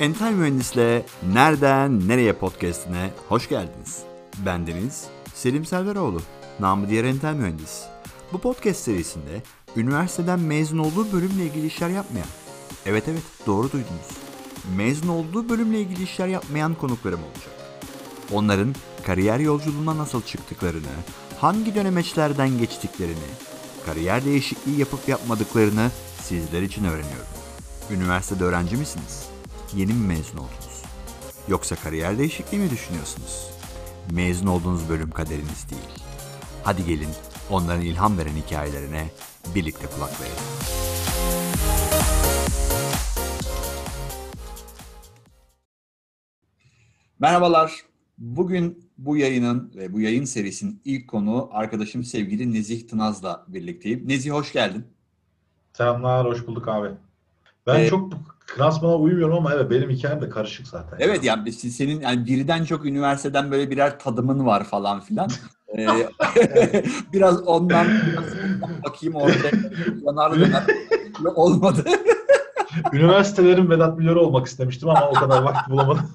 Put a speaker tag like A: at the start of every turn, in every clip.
A: Entel Mühendis'le Nereden Nereye podcastine hoş geldiniz. Bendeniz Selim Selveroğlu, namı diğer Entel Mühendis. Bu podcast serisinde üniversiteden mezun olduğu bölümle ilgili işler yapmayan, evet evet doğru duydunuz, mezun olduğu bölümle ilgili işler yapmayan konuklarım olacak. Onların kariyer yolculuğuna nasıl çıktıklarını, hangi dönemeçlerden geçtiklerini, kariyer değişikliği yapıp yapmadıklarını sizler için öğreniyorum. Üniversitede öğrenci misiniz? Yeni mi mezun oldunuz? Yoksa kariyer değişikliği mi düşünüyorsunuz? Mezun olduğunuz bölüm kaderiniz değil. Hadi gelin onların ilham veren hikayelerine birlikte kulak verelim. Merhabalar. Bugün bu yayının ve bu yayın serisinin ilk konu arkadaşım sevgili Nezih Tınaz'la birlikteyim. Nezih hoş geldin.
B: Selamlar, hoş bulduk abi. Ben ee, çok klasmana uymuyorum ama evet benim hikayem de karışık zaten.
A: Evet yani, yani senin yani birden çok üniversiteden böyle birer tadımın var falan filan. ee, biraz ondan biraz bakayım orada yanar olmadı.
B: Üniversitelerin Vedat Milor'u olmak istemiştim ama o kadar vakit bulamadım.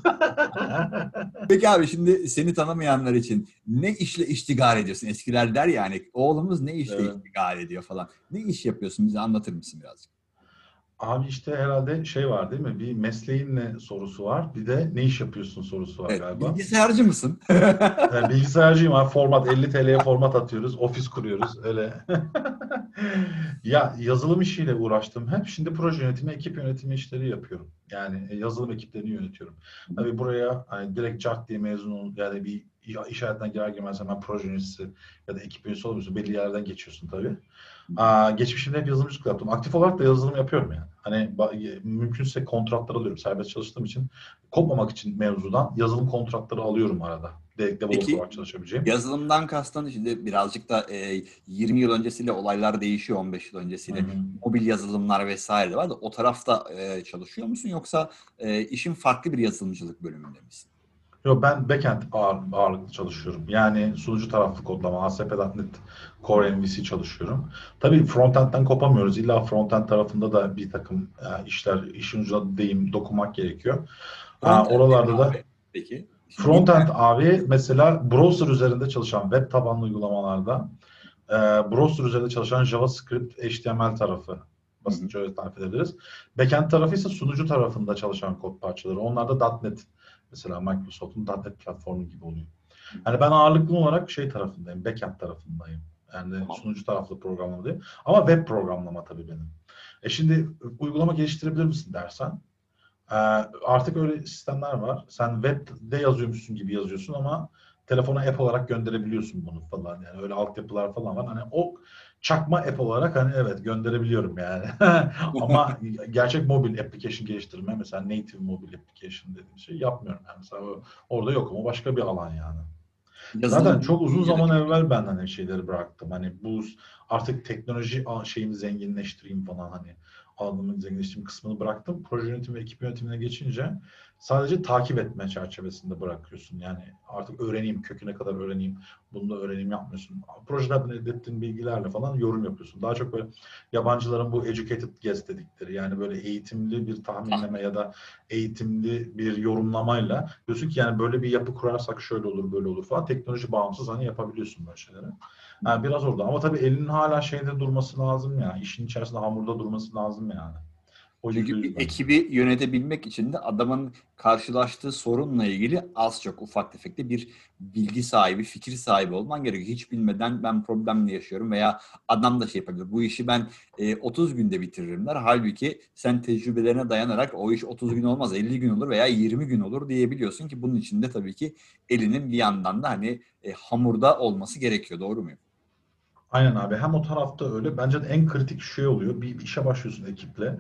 A: Peki abi şimdi seni tanımayanlar için ne işle iştigal ediyorsun? Eskiler der ya hani oğlumuz ne işle evet. iştigal ediyor falan. Ne iş yapıyorsun? Bize anlatır mısın birazcık?
B: Abi işte herhalde şey var değil mi? Bir mesleğin ne sorusu var. Bir de ne iş yapıyorsun sorusu var evet, galiba.
A: Bilgisayarcı mısın?
B: yani bilgisayarcıyım abi. Format 50 TL'ye format atıyoruz. Ofis kuruyoruz. Öyle. ya yazılım işiyle uğraştım hep. Şimdi proje yönetimi, ekip yönetimi işleri yapıyorum. Yani e, yazılım ekiplerini yönetiyorum. Tabii buraya hani direkt cart diye mezun ol, yani bir iş hayatına girer girmez hemen proje yöneticisi ya da ekip yöneticisi olmuyorsun. Belli yerlerden geçiyorsun tabii. Aa, geçmişimde hep yazılımcılık yaptım. Aktif olarak da yazılım yapıyorum yani. Hani mümkünse kontratlar alıyorum. Serbest çalıştığım için kopmamak için mevzudan yazılım kontratları alıyorum arada.
A: Olarak çalışabileceğim. Yazılımdan kastın şimdi birazcık da e, 20 yıl öncesiyle olaylar değişiyor 15 yıl öncesiyle. Hı-hı. Mobil yazılımlar vesaire de var da o tarafta e, çalışıyor musun yoksa e, işin farklı bir yazılımcılık bölümünde misin?
B: Yok ben backend ağır, ağırlıklı çalışıyorum. Yani sunucu taraflı kodlama, ASP.NET Core MVC çalışıyorum. Tabii frontend'den kopamıyoruz. İlla frontend tarafında da bir takım e, işler, işin ucuna deyim dokunmak gerekiyor. Ha, oralarda da Peki. Frontend abi mesela browser üzerinde çalışan web tabanlı uygulamalarda e, browser üzerinde çalışan JavaScript, HTML tarafı basitçe öyle tarif edebiliriz. Backend tarafı ise sunucu tarafında çalışan kod parçaları. Onlar da .NET Mesela Microsoft'un .NET platformu gibi oluyor. Yani ben ağırlıklı olarak şey tarafındayım, backend tarafındayım. Yani tamam. sunucu taraflı programlama değil. Ama web programlama tabii benim. E şimdi uygulama geliştirebilir misin dersen e, artık öyle sistemler var. Sen webde yazıyormuşsun gibi yazıyorsun ama telefona app olarak gönderebiliyorsun bunu falan. Yani öyle altyapılar falan var. Hani o çakma app olarak hani evet gönderebiliyorum yani. Ama gerçek mobil application geliştirme mesela native mobil application dediğim şey yapmıyorum. Yani mesela orada yok ama başka bir alan yani. Yazılım Zaten çok uzun zaman gerek. evvel ben hani şeyleri bıraktım. Hani bu artık teknoloji şeyimi zenginleştireyim falan hani alanımı zenginleştireyim kısmını bıraktım. Proje yönetimi ve ekip yönetimine geçince sadece takip etme çerçevesinde bırakıyorsun. Yani artık öğreneyim, köküne kadar öğreneyim, bunu da öğreneyim yapmıyorsun. Projelerden elde ettiğin bilgilerle falan yorum yapıyorsun. Daha çok böyle yabancıların bu educated guess dedikleri yani böyle eğitimli bir tahminleme ya da eğitimli bir yorumlamayla diyorsun ki yani böyle bir yapı kurarsak şöyle olur böyle olur falan teknoloji bağımsız hani yapabiliyorsun böyle şeyleri. Yani biraz orada ama tabii elinin hala şeyde durması lazım ya. işin içerisinde hamurda durması lazım yani.
A: Çünkü bir ekibi yönetebilmek için de adamın karşılaştığı sorunla ilgili az çok ufak tefekte bir bilgi sahibi, fikir sahibi olman gerekiyor. Hiç bilmeden ben problemle yaşıyorum veya adam da şey yapabilir. Bu işi ben e, 30 günde bitiririm der. Halbuki sen tecrübelerine dayanarak o iş 30 gün olmaz 50 gün olur veya 20 gün olur diyebiliyorsun ki bunun için de tabii ki elinin bir yandan da hani e, hamurda olması gerekiyor. Doğru muyum?
B: Aynen abi. Hem o tarafta öyle. Bence de en kritik şey oluyor. Bir işe başlıyorsun ekiple.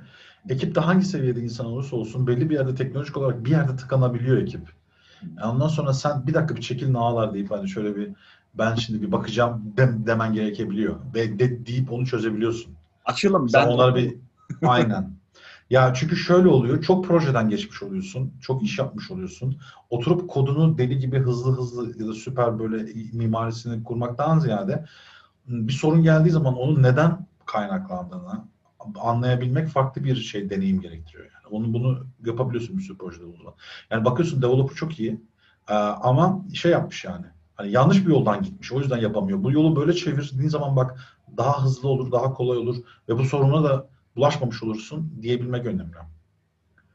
B: Ekipte hangi seviyede insan olursa olsun belli bir yerde teknolojik olarak bir yerde tıkanabiliyor ekip. Yani ondan sonra sen bir dakika bir çekil ağlar deyip hani şöyle bir ben şimdi bir bakacağım dem, demen gerekebiliyor. Ve de, deyip onu çözebiliyorsun.
A: Açılım ben.
B: Onlara bir aynen. Ya çünkü şöyle oluyor. Çok projeden geçmiş oluyorsun. Çok iş yapmış oluyorsun. Oturup kodunu deli gibi hızlı hızlı ya da süper böyle mimarisini kurmaktan ziyade bir sorun geldiği zaman onun neden kaynaklandığını anlayabilmek farklı bir şey deneyim gerektiriyor. Yani onu bunu yapabiliyorsun bir sürü projede o zaman. Yani bakıyorsun developer çok iyi e, ama şey yapmış yani. Hani yanlış bir yoldan gitmiş. O yüzden yapamıyor. Bu yolu böyle çevirdiğin zaman bak daha hızlı olur, daha kolay olur ve bu soruna da bulaşmamış olursun diyebilmek önemli.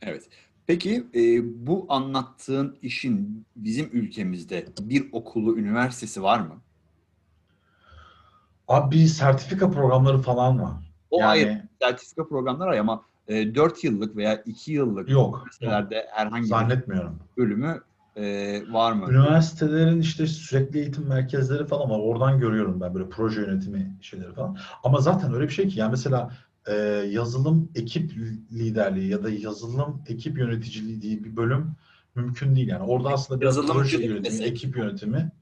A: Evet. Peki e, bu anlattığın işin bizim ülkemizde bir okulu, üniversitesi var mı?
B: Abi bir sertifika programları falan var.
A: O yani, ayrı sertifika programları var ama e, 4 yıllık veya 2 yıllık
B: yok,
A: üniversitelerde herhangi
B: zannetmiyorum.
A: bir bölümü e, var mı?
B: Üniversitelerin işte sürekli eğitim merkezleri falan var. Oradan görüyorum ben böyle proje yönetimi şeyleri falan. Ama zaten öyle bir şey ki yani mesela e, yazılım ekip liderliği ya da yazılım ekip yöneticiliği diye bir bölüm mümkün değil. Yani orada aslında biraz proje yönetimi, mesela. ekip yönetimi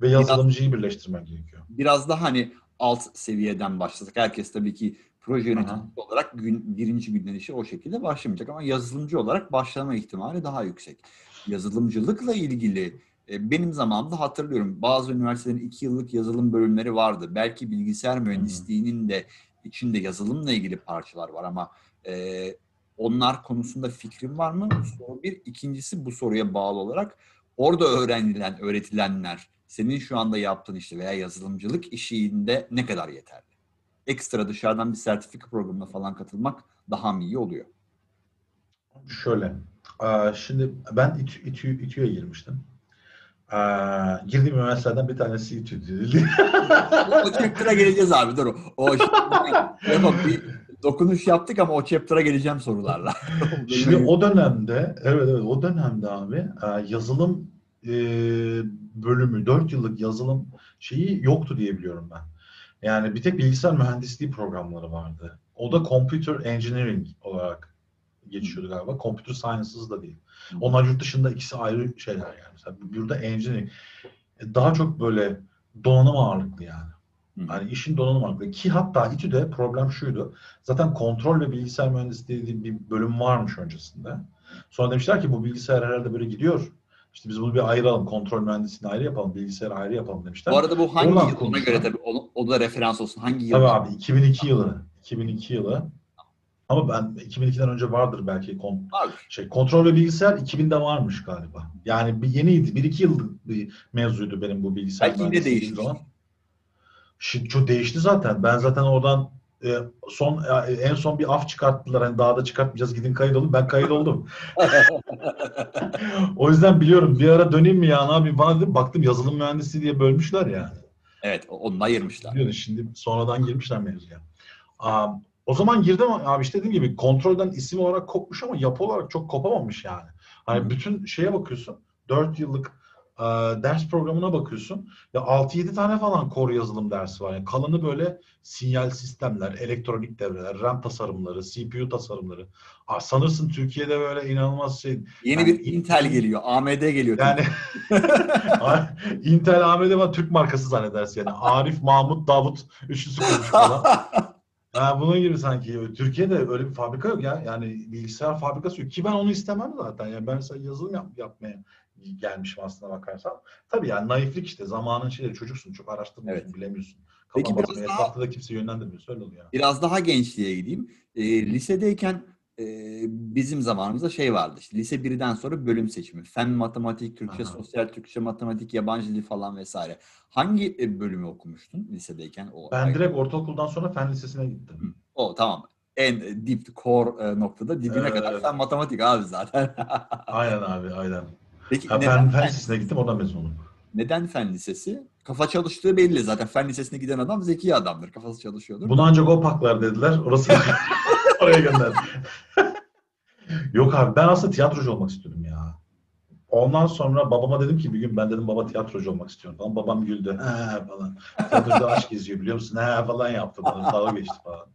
B: ve yazılımcıyı biraz, birleştirmek gerekiyor.
A: Biraz da hani alt seviyeden başlasak. Herkes tabii ki proje yöneticisi olarak gün, birinci günden işe o şekilde başlamayacak ama yazılımcı olarak başlama ihtimali daha yüksek. Yazılımcılıkla ilgili e, benim zamanımda hatırlıyorum bazı üniversitelerin iki yıllık yazılım bölümleri vardı. Belki bilgisayar mühendisliğinin de içinde yazılımla ilgili parçalar var ama e, onlar konusunda fikrim var mı? Soru bir. İkincisi bu soruya bağlı olarak orada öğrenilen, öğretilenler senin şu anda yaptığın işte veya yazılımcılık işinde ne kadar yeterli? Ekstra dışarıdan bir sertifika programına falan katılmak daha mı iyi oluyor?
B: Şöyle, şimdi ben İTÜ, İTÜ, İTÜ'ye girmiştim. Aa, girdiğim üniversitelerden bir tanesi İTÜ'dü.
A: o chapter'a geleceğiz abi dur. O yapalım bir dokunuş yaptık ama o chapter'a geleceğim sorularla.
B: Şimdi o dönemde evet evet o dönemde abi yazılım e, bölümü 4 yıllık yazılım şeyi yoktu diye biliyorum ben. Yani bir tek bilgisayar mühendisliği programları vardı. O da computer engineering olarak geçiyordu galiba. Computer sciences da değil. Onlar yurt dışında ikisi ayrı şeyler yani. Mesela burada engineering e, daha çok böyle donanım ağırlıklı yani. Yani işin donanım ağırlıklı. Ki hatta İTÜ'de problem şuydu. Zaten kontrol ve bilgisayar mühendisliği diye bir bölüm varmış öncesinde. Sonra demişler ki bu bilgisayar herhalde böyle gidiyor. İşte biz bunu bir ayıralım. Kontrol mühendisliğini ayrı yapalım. Bilgisayarı ayrı yapalım demişler.
A: Bu arada bu hangi Oradan yıl? Ona göre tabii o, o da referans olsun. Hangi yıl?
B: Tabii abi 2002 yılı. 2002 yılı. Ama ben 2002'den önce vardır belki kon, şey kontrol ve bilgisayar 2000'de varmış galiba. Yani bir yeniydi. Bir iki yıl bir mevzuydu benim bu bilgisayar.
A: Belki yine değişti. Zaman.
B: Şimdi çok değişti zaten. Ben zaten oradan e, son en son bir af çıkarttılar. Hani dağda çıkartmayacağız gidin kayıt olun. Ben kayıt oldum. o yüzden biliyorum. Bir ara döneyim mi ya abi bana dedim baktım yazılım mühendisi diye bölmüşler yani.
A: Evet onu ayırmışlar.
B: Biliyorsun şimdi sonradan girmişler mevzuya. Um, o zaman girdim abi işte dediğim gibi kontrolden isim olarak kopmuş ama yapı olarak çok kopamamış yani. Hani bütün şeye bakıyorsun. 4 yıllık e, ders programına bakıyorsun. Ya 6-7 tane falan core yazılım dersi var. Yani kalanı böyle sinyal sistemler, elektronik devreler, RAM tasarımları, CPU tasarımları. Aa, sanırsın Türkiye'de böyle inanılmaz şey.
A: Yeni yani, bir Intel geliyor, AMD geliyor.
B: Yani Intel, AMD var Türk markası zannedersin yani. Arif, Mahmut, Davut üçlüsü kurmuş falan. Ha, bunun gibi sanki. Türkiye'de öyle bir fabrika yok ya. Yani bilgisayar fabrikası yok. Ki ben onu istemem zaten. Yani ben mesela yazılım yap, yapmaya gelmişim aslında bakarsan. Tabii yani naiflik işte. Zamanın şeyleri çocuksun. Çok araştırmıyorsun, evet. bilemiyorsun. Peki biraz daha, etrafta da kimse yönlendirmiyor. Öyle oluyor.
A: Biraz daha gençliğe gideyim. E, lisedeyken e, bizim zamanımızda şey vardı. İşte lise 1'den sonra bölüm seçimi. Fen, matematik, Türkçe, Aha. sosyal Türkçe, matematik, yabancı dil falan vesaire. Hangi e, bölümü okumuştun lisedeyken?
B: O ben direkt ortaokuldan sonra fen lisesine gittim.
A: O tamam. En deep core e, noktada dibine ee, kadar fen matematik abi zaten.
B: aynen abi aynen. Peki, ha, fen, fen lisesine gittim oradan mezun oldum.
A: Neden fen lisesi? Kafa çalıştığı belli zaten. Fen lisesine giden adam zeki adamdır. Kafası çalışıyordur.
B: Bunu ancak o paklar dediler. Orası oraya gönder. Yok abi ben aslında tiyatrocu olmak istiyordum ya. Ondan sonra babama dedim ki bir gün ben dedim baba tiyatrocu olmak istiyorum falan. Babam güldü. He falan. Tiyatroda aşk geziyor biliyor musun? He falan yaptı bana. Dalga geçti falan.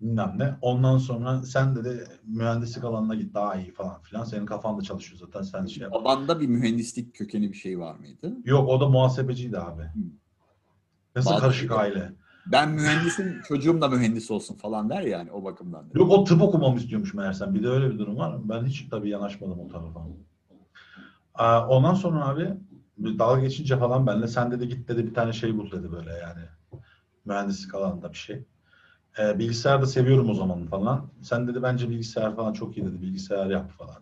B: Bilmem ne. Ondan sonra sen dedi mühendislik alanına git daha iyi falan filan. Senin kafanda çalışıyor zaten sen şey yap.
A: Babanda bir mühendislik kökeni bir şey var mıydı?
B: Yok o da muhasebeciydi abi. Hmm. Nasıl Bazı karışık şey aile
A: ben mühendisim çocuğum da mühendis olsun falan der yani o bakımdan.
B: Yok o tıp okumamı istiyormuş meğersem. Bir de öyle bir durum var. Ben hiç tabii yanaşmadım o tarafa. Ondan sonra abi dalga geçince falan benle sen dedi git dedi bir tane şey bul dedi böyle yani. Mühendislik alanında bir şey. E, bilgisayar da seviyorum o zaman falan. Sen dedi bence bilgisayar falan çok iyi dedi. Bilgisayar yap falan.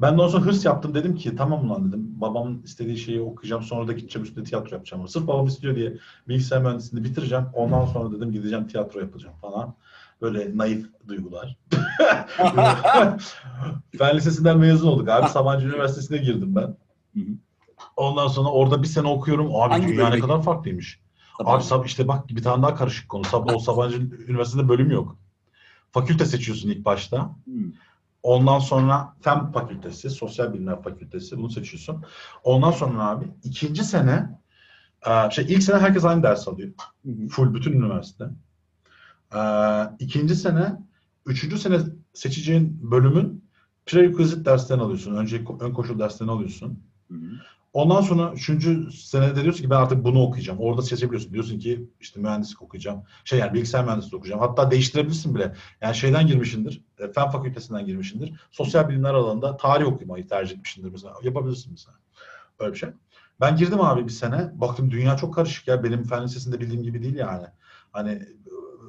B: Ben de ondan sonra hırs yaptım. Dedim ki tamam ulan dedim. Babamın istediği şeyi okuyacağım. Sonra da gideceğim üstüne tiyatro yapacağım. Sırf babam istiyor diye bilgisayar mühendisliğini bitireceğim. Ondan sonra dedim gideceğim tiyatro yapacağım falan. Böyle naif duygular. Fen Lisesi'nden mezun olduk abi. Sabancı Üniversitesi'ne girdim ben. Ondan sonra orada bir sene okuyorum. Abi
A: Hangi
B: dünya ne kadar farklıymış. Abi sab- işte bak bir tane daha karışık konu. Sab o Sabancı Üniversitesi'nde bölüm yok. Fakülte seçiyorsun ilk başta.
A: Hmm.
B: Ondan sonra Fen Fakültesi, Sosyal Bilimler Fakültesi bunu seçiyorsun. Ondan sonra abi ikinci sene e, şey ilk sene herkes aynı ders alıyor. Full bütün üniversite. E, ikinci sene, üçüncü sene seçeceğin bölümün prerequisite derslerini alıyorsun. Önce ön koşul derslerini alıyorsun.
A: Hı hı.
B: Ondan sonra üçüncü senede diyorsun ki ben artık bunu okuyacağım. Orada seçebiliyorsun. Diyorsun ki işte mühendislik okuyacağım. Şey yani bilgisayar mühendisliği okuyacağım. Hatta değiştirebilirsin bile. Yani şeyden girmişindir. e, Fen fakültesinden girmişindir. Sosyal bilimler alanında tarih okumayı tercih etmişsindir mesela. Yapabilirsin mesela. Öyle bir şey. Ben girdim abi bir sene. Baktım dünya çok karışık ya. Benim fen lisesinde bildiğim gibi değil yani. Hani e,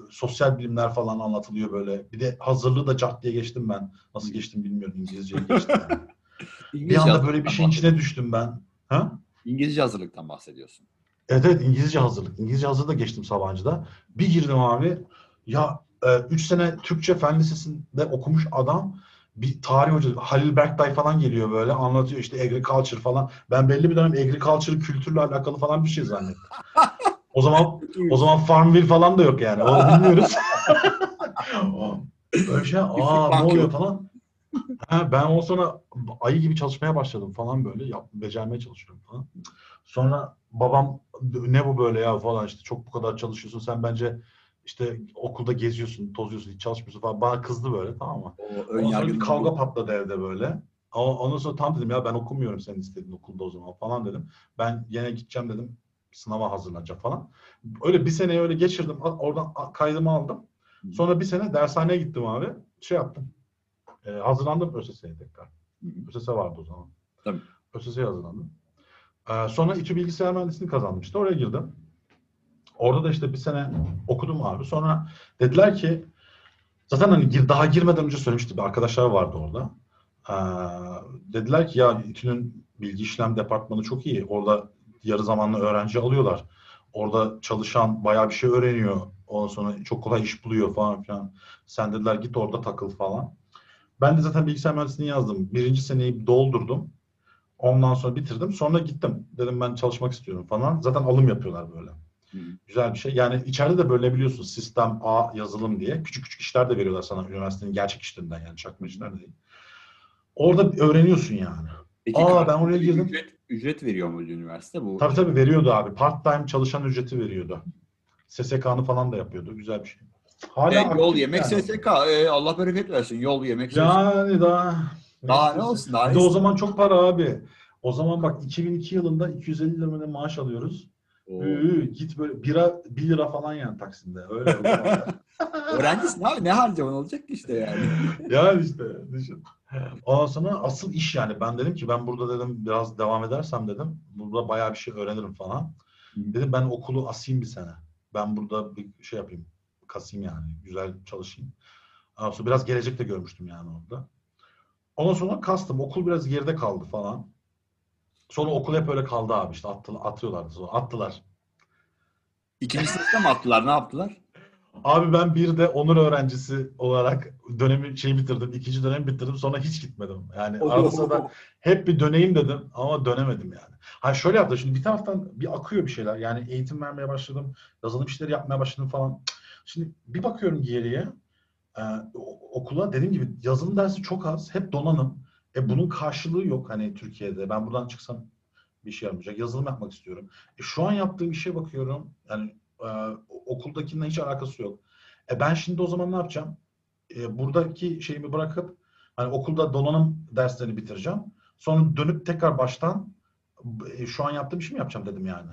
B: sosyal bilimler falan anlatılıyor böyle. Bir de hazırlığı da cart diye geçtim ben. Nasıl geçtim bilmiyorum. İngilizceye geçtim. Yani. bir anda böyle bir şeyin içine düştüm ben. Ha?
A: İngilizce hazırlıktan bahsediyorsun.
B: Evet evet İngilizce hazırlık. İngilizce hazırlığı da geçtim Sabancı'da. Bir girdim abi. Ya 3 sene Türkçe Fen Lisesi'nde okumuş adam bir tarih hocası Halil Berktay falan geliyor böyle anlatıyor işte agriculture falan. Ben belli bir dönem agriculture kültürle alakalı falan bir şey zannettim. O zaman o zaman Farmville falan da yok yani. Onu bilmiyoruz. Böyle şey aa ne oluyor falan. Ha, ben ondan sonra ayı gibi çalışmaya başladım falan böyle. Yap, becermeye çalışıyorum falan. Sonra babam ne bu böyle ya falan işte çok bu kadar çalışıyorsun sen bence işte okulda geziyorsun, tozuyorsun, hiç çalışmıyorsun falan. Bana kızdı böyle tamam mı?
A: O
B: Ondan sonra bir kavga
A: bu-
B: patladı evde böyle. Ondan sonra tam dedim ya ben okumuyorum senin istediğin okulda o zaman falan dedim. Ben yine gideceğim dedim sınava hazırlanacağım falan. Öyle bir sene öyle geçirdim. Oradan kaydımı aldım. Sonra bir sene dershaneye gittim abi. Şey yaptım. Ee, hazırlandım ÖSS'ye tekrar. ÖSS vardı o zaman.
A: Tabii.
B: ÖSS'ye hazırlandım. Ee, sonra İTÜ Bilgisayar Mühendisliğini kazandım işte. Oraya girdim. Orada da işte bir sene okudum abi. Sonra dediler ki zaten hani gir- daha girmeden önce söylemişti. Bir arkadaşlar vardı orada. Ee, dediler ki ya İTÜ'nün bilgi işlem departmanı çok iyi. Orada yarı zamanlı öğrenci alıyorlar. Orada çalışan bayağı bir şey öğreniyor. Ondan sonra çok kolay iş buluyor falan filan. Sen dediler git orada takıl falan. Ben de zaten bilgisayar mühendisliğini yazdım. Birinci seneyi doldurdum. Ondan sonra bitirdim. Sonra gittim. Dedim ben çalışmak istiyorum falan. Zaten alım yapıyorlar böyle.
A: Hı.
B: Güzel bir şey. Yani içeride de böyle biliyorsun sistem A yazılım diye. Küçük küçük işler de veriyorlar sana üniversitenin gerçek işlerinden yani çakma işler de değil. Orada öğreniyorsun yani.
A: Peki
B: Aa, ben oraya girdim.
A: Ücret, ücret veriyor muydu üniversite? Bu
B: Tabii tabii veriyordu abi. Part time çalışan ücreti veriyordu. SSK'nı falan da yapıyordu. Güzel bir şey. Hala
A: E, yol yemek
B: yani.
A: SSK. E, Allah bereket versin. Yol yemek SSK.
B: Yani daha
A: Daha ne olsun, daha
B: de o zaman çok para abi. O zaman bak 2002 yılında 250 lira maaş alıyoruz. Üü, git böyle bira 1 lira falan yani Taksim'de. Öyle.
A: Öğrencisin abi ne harcaman olacak ki işte yani.
B: yani işte düşün. Ondan sonra asıl iş yani. Ben dedim ki ben burada dedim biraz devam edersem dedim. Burada bayağı bir şey öğrenirim falan. Dedim ben okulu asayım bir sene. Ben burada bir şey yapayım. Kasayım yani. Güzel çalışayım. Sonra biraz gelecek de görmüştüm yani orada. Ondan sonra kastım. Okul biraz geride kaldı falan. Sonra okul hep öyle kaldı abi işte attı, atıyorlardı sonra. Attılar.
A: İkinci sınıfta mı attılar? Ne yaptılar?
B: Abi ben bir de onur öğrencisi olarak dönemi şey bitirdim. ikinci dönem bitirdim. Sonra hiç gitmedim. Yani arada sırada hep bir döneyim dedim ama dönemedim yani. Ha şöyle yaptım. Şimdi bir taraftan bir akıyor bir şeyler. Yani eğitim vermeye başladım. Yazılım işleri yapmaya başladım falan. Şimdi bir bakıyorum geriye. e, okula dediğim gibi yazılım dersi çok az. Hep donanım. E bunun karşılığı yok hani Türkiye'de. Ben buradan çıksam bir şey yapmayacak. Yazılım yapmak istiyorum. E şu an yaptığım işe bakıyorum. Yani e, okuldakinden hiç alakası yok. E ben şimdi o zaman ne yapacağım? E, buradaki şeyimi bırakıp hani okulda donanım derslerini bitireceğim. Sonra dönüp tekrar baştan e, şu an yaptığım işi mi yapacağım dedim yani.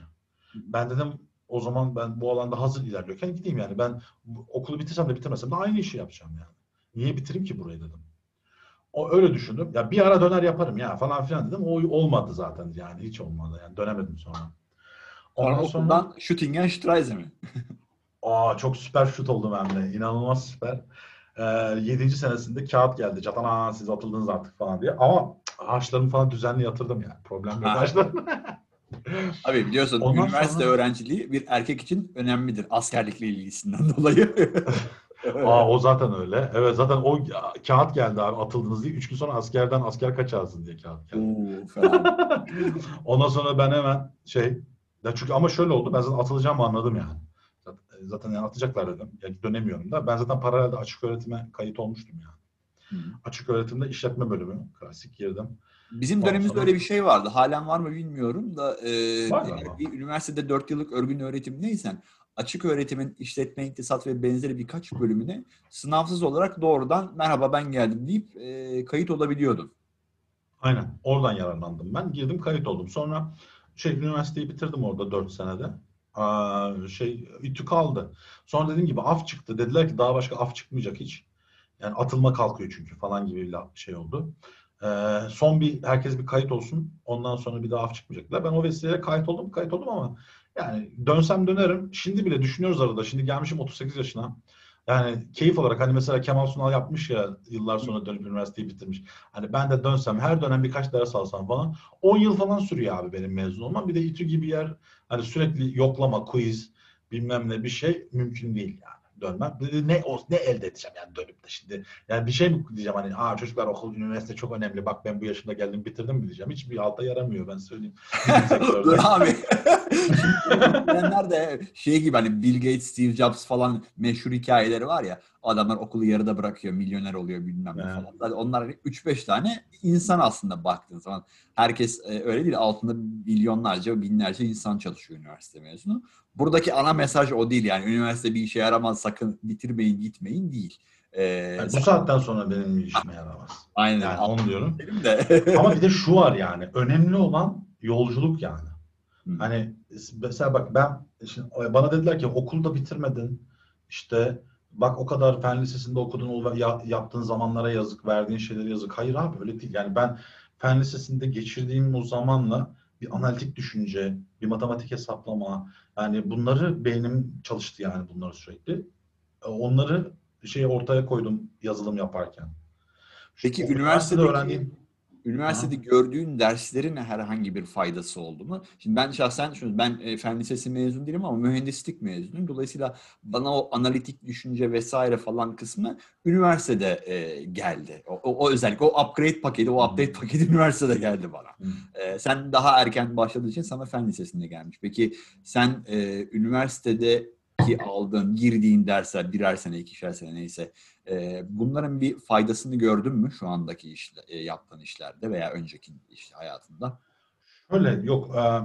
B: Ben dedim o zaman ben bu alanda hazır ilerliyorken gideyim yani. Ben okulu bitirsem de bitirmesem de aynı işi yapacağım yani. Niye bitireyim ki burayı dedim. O öyle düşündüm. Ya bir ara döner yaparım ya falan filan dedim. O olmadı zaten yani. Hiç olmadı yani. Dönemedim sonra. Ondan sonra
A: and Streise mi?
B: Aa çok süper şut oldum hem de. İnanılmaz süper. Ee, 7. senesinde kağıt geldi. Çatan siz atıldınız artık falan diye. Ama ağaçlarımı falan düzenli yatırdım yani. Problem yok
A: Ha. Abi biliyorsun
B: Ondan
A: üniversite
B: sonra-
A: öğrenciliği bir erkek için önemlidir askerlikle ilgisinden dolayı.
B: Aa o zaten öyle. Evet zaten o kağıt geldi abi atıldınız diye. Üç gün sonra askerden asker kaçarsın diye kağıt geldi.
A: Oo.
B: Ondan sonra ben hemen şey ya çünkü ama şöyle oldu. Ben zaten atılacağımı anladım yani. Zaten, zaten yani atacaklar dedim. Yani dönemiyorum da. Ben zaten paralelde açık öğretime kayıt olmuştum yani.
A: Hı.
B: Açık öğretimde işletme bölümü. Klasik girdim.
A: Bizim dönemimizde öyle bir şey vardı. Halen var mı bilmiyorum da e, eğer bir üniversitede 4 yıllık örgün öğretimdeysen açık öğretimin işletme, iktisat ve benzeri birkaç bölümüne sınavsız olarak doğrudan merhaba ben geldim deyip e, kayıt olabiliyordun.
B: Aynen. Oradan yararlandım ben. Girdim kayıt oldum. Sonra şey üniversiteyi bitirdim orada 4 senede. Aa, şey İTÜ kaldı. Sonra dediğim gibi af çıktı. Dediler ki daha başka af çıkmayacak hiç. Yani atılma kalkıyor çünkü falan gibi bir şey oldu. Ee, son bir herkes bir kayıt olsun. Ondan sonra bir daha af çıkmayacaklar. Ben o vesileyle kayıt oldum, kayıt oldum ama yani dönsem dönerim. Şimdi bile düşünüyoruz arada. Şimdi gelmişim 38 yaşına. Yani keyif olarak hani mesela Kemal Sunal yapmış ya yıllar sonra dönüp üniversiteyi bitirmiş. Hani ben de dönsem her dönem birkaç ders alsam falan 10 yıl falan sürüyor abi benim mezun olmam. Bir de İTÜ gibi yer hani sürekli yoklama, quiz bilmem ne bir şey mümkün değil yani dönmem. Ne ne elde edeceğim yani dönüp de şimdi. Yani bir şey mi diyeceğim hani aa çocuklar okul üniversite çok önemli. Bak ben bu yaşımda geldim bitirdim mi diyeceğim. Hiçbir alta yaramıyor ben söyleyeyim.
A: Dur abi. Bilenler de şey gibi hani Bill Gates, Steve Jobs falan meşhur hikayeleri var ya. Adamlar okulu yarıda bırakıyor, milyoner oluyor bilmem ne falan. Zaten onlar hani 3-5 tane insan aslında baktığın zaman. Herkes e, öyle değil. Altında milyonlarca, binlerce insan çalışıyor üniversite mezunu. Buradaki ana mesaj o değil yani. Üniversite bir işe yaramaz sakın bitirmeyin gitmeyin değil. Ee,
B: Yani bu saatten sonra benim bir işime yaramaz.
A: Aynen.
B: Yani onu diyorum.
A: De.
B: Ama bir de şu var yani önemli olan yolculuk yani.
A: Hı.
B: Hani mesela bak ben şimdi bana dediler ki okulda bitirmedin işte bak o kadar fen lisesinde okudun ya- yaptığın zamanlara yazık verdiğin şeylere yazık. Hayır abi öyle değil. Yani ben fen lisesinde geçirdiğim o zamanla bir analitik düşünce, bir matematik hesaplama yani bunları beynim çalıştı yani bunları sürekli. E, Onları şey ortaya koydum yazılım yaparken.
A: Peki
B: O
A: üniversitedeki
B: öğrendiğim
A: Üniversitede gördüğün derslerin herhangi bir faydası oldu mu? Şimdi ben şahsen şunu, ben e, fen lisesi mezun değilim ama mühendislik mezunuyum. Dolayısıyla bana o analitik düşünce vesaire falan kısmı üniversitede e, geldi. O, o, o özellikle o upgrade paketi, o update paketi üniversitede geldi bana.
B: Hı.
A: E, sen daha erken başladığın için sana fen lisesinde gelmiş. Peki sen e, üniversitedeki aldığın, girdiğin dersler birer sene, ikişer sene neyse e, bunların bir faydasını gördün mü şu andaki işle, e, yaptığın işlerde veya önceki iş hayatında?
B: Öyle yok. e,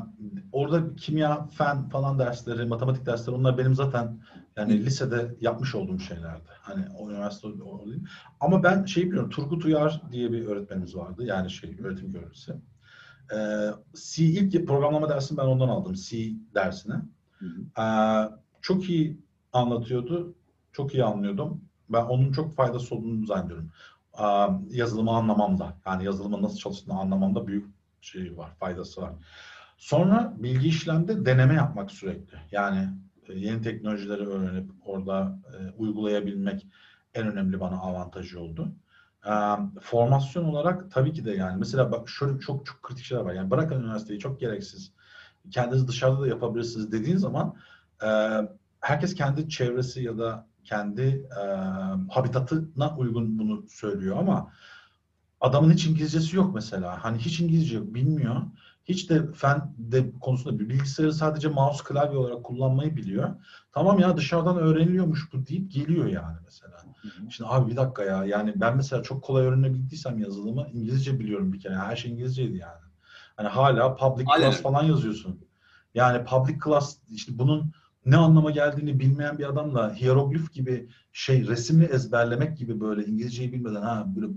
B: Orada kimya, fen falan dersleri, matematik dersleri onlar benim zaten yani
A: Hı.
B: lisede yapmış olduğum şeylerdi. Hani o üniversite o- değil. Ama ben şey biliyorum. Turgut Uyar diye bir öğretmenimiz vardı. Yani şey öğretim görevlisi. E, C ilk programlama dersini ben ondan aldım. C dersini. E, çok iyi anlatıyordu. Çok iyi anlıyordum. Ben onun çok faydası olduğunu zannediyorum. Yazılımı anlamamda. Yani yazılımın nasıl çalıştığını anlamamda büyük şey var, faydası var. Sonra bilgi işlemde deneme yapmak sürekli. Yani e, yeni teknolojileri öğrenip orada e, uygulayabilmek en önemli bana avantajı oldu. Formasyon olarak tabii ki de yani mesela bak şöyle çok çok kritik şeyler var. Yani bırakın üniversiteyi çok gereksiz. Kendiniz dışarıda da yapabilirsiniz dediğin zaman e, herkes kendi çevresi ya da kendi e, habitatına uygun bunu söylüyor ama adamın hiç İngilizcesi yok mesela. Hani hiç İngilizce bilmiyor. Hiç de fen de konusunda bir bilgisayarı sadece mouse klavye olarak kullanmayı biliyor. Tamam ya dışarıdan öğreniliyormuş bu deyip geliyor yani mesela. Şimdi abi bir dakika ya yani ben mesela çok kolay öğrenebildiysem yazılımı İngilizce biliyorum bir kere. Her şey İngilizceydi yani. Hani hala public
A: Aynen
B: class falan yazıyorsun. Yani public class işte bunun ne anlama geldiğini bilmeyen bir adamla hieroglif gibi şey resmi ezberlemek gibi böyle İngilizceyi bilmeden ha böyle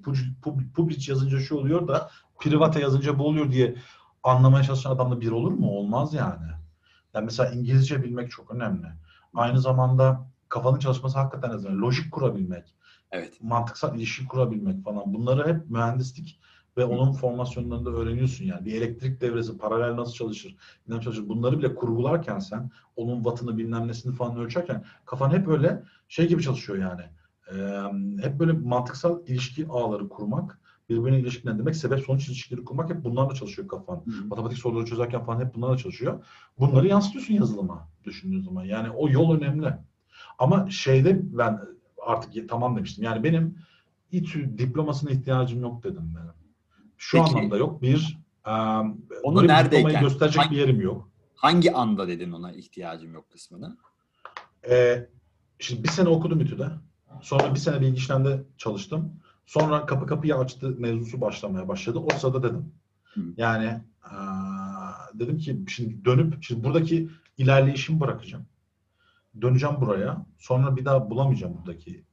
B: public, yazınca şu oluyor da private yazınca bu oluyor diye anlamaya çalışan adamla bir olur mu? Olmaz yani. Yani mesela İngilizce bilmek çok önemli. Aynı zamanda kafanın çalışması hakikaten önemli. Lojik kurabilmek,
A: Evet.
B: mantıksal ilişki kurabilmek falan. Bunları hep mühendislik ve onun formasyonlarında öğreniyorsun yani. Bir elektrik devresi paralel nasıl çalışır, nasıl çalışır. Bunları bile kurgularken sen onun wattını bilmem nesini falan ölçerken kafan hep öyle şey gibi çalışıyor yani. Ee, hep böyle mantıksal ilişki ağları kurmak, birbirine ilişkilendirmek, sebep sonuç ilişkileri kurmak hep bunlarla çalışıyor kafan. Hı. Matematik soruları çözerken falan hep bunlarla çalışıyor. Bunları yansıtıyorsun yazılıma düşündüğün zaman. Yani o yol önemli. Ama şeyde ben artık tamam demiştim. Yani benim İTÜ diplomasına ihtiyacım yok dedim ben. Şu Peki, anlamda yok. Bir, um,
A: onu neredeyken
B: gösterecek hangi, bir yerim yok.
A: Hangi anda dedin ona ihtiyacım yok kısmını?
B: Ee, şimdi bir sene okudum İTÜ'de. Sonra bir sene bilgi işlemde çalıştım. Sonra kapı kapıyı açtı mevzusu başlamaya başladı. O sırada dedim. Hı. Yani ee, dedim ki şimdi dönüp şimdi buradaki ilerleyişimi bırakacağım. Döneceğim buraya. Sonra bir daha bulamayacağım buradaki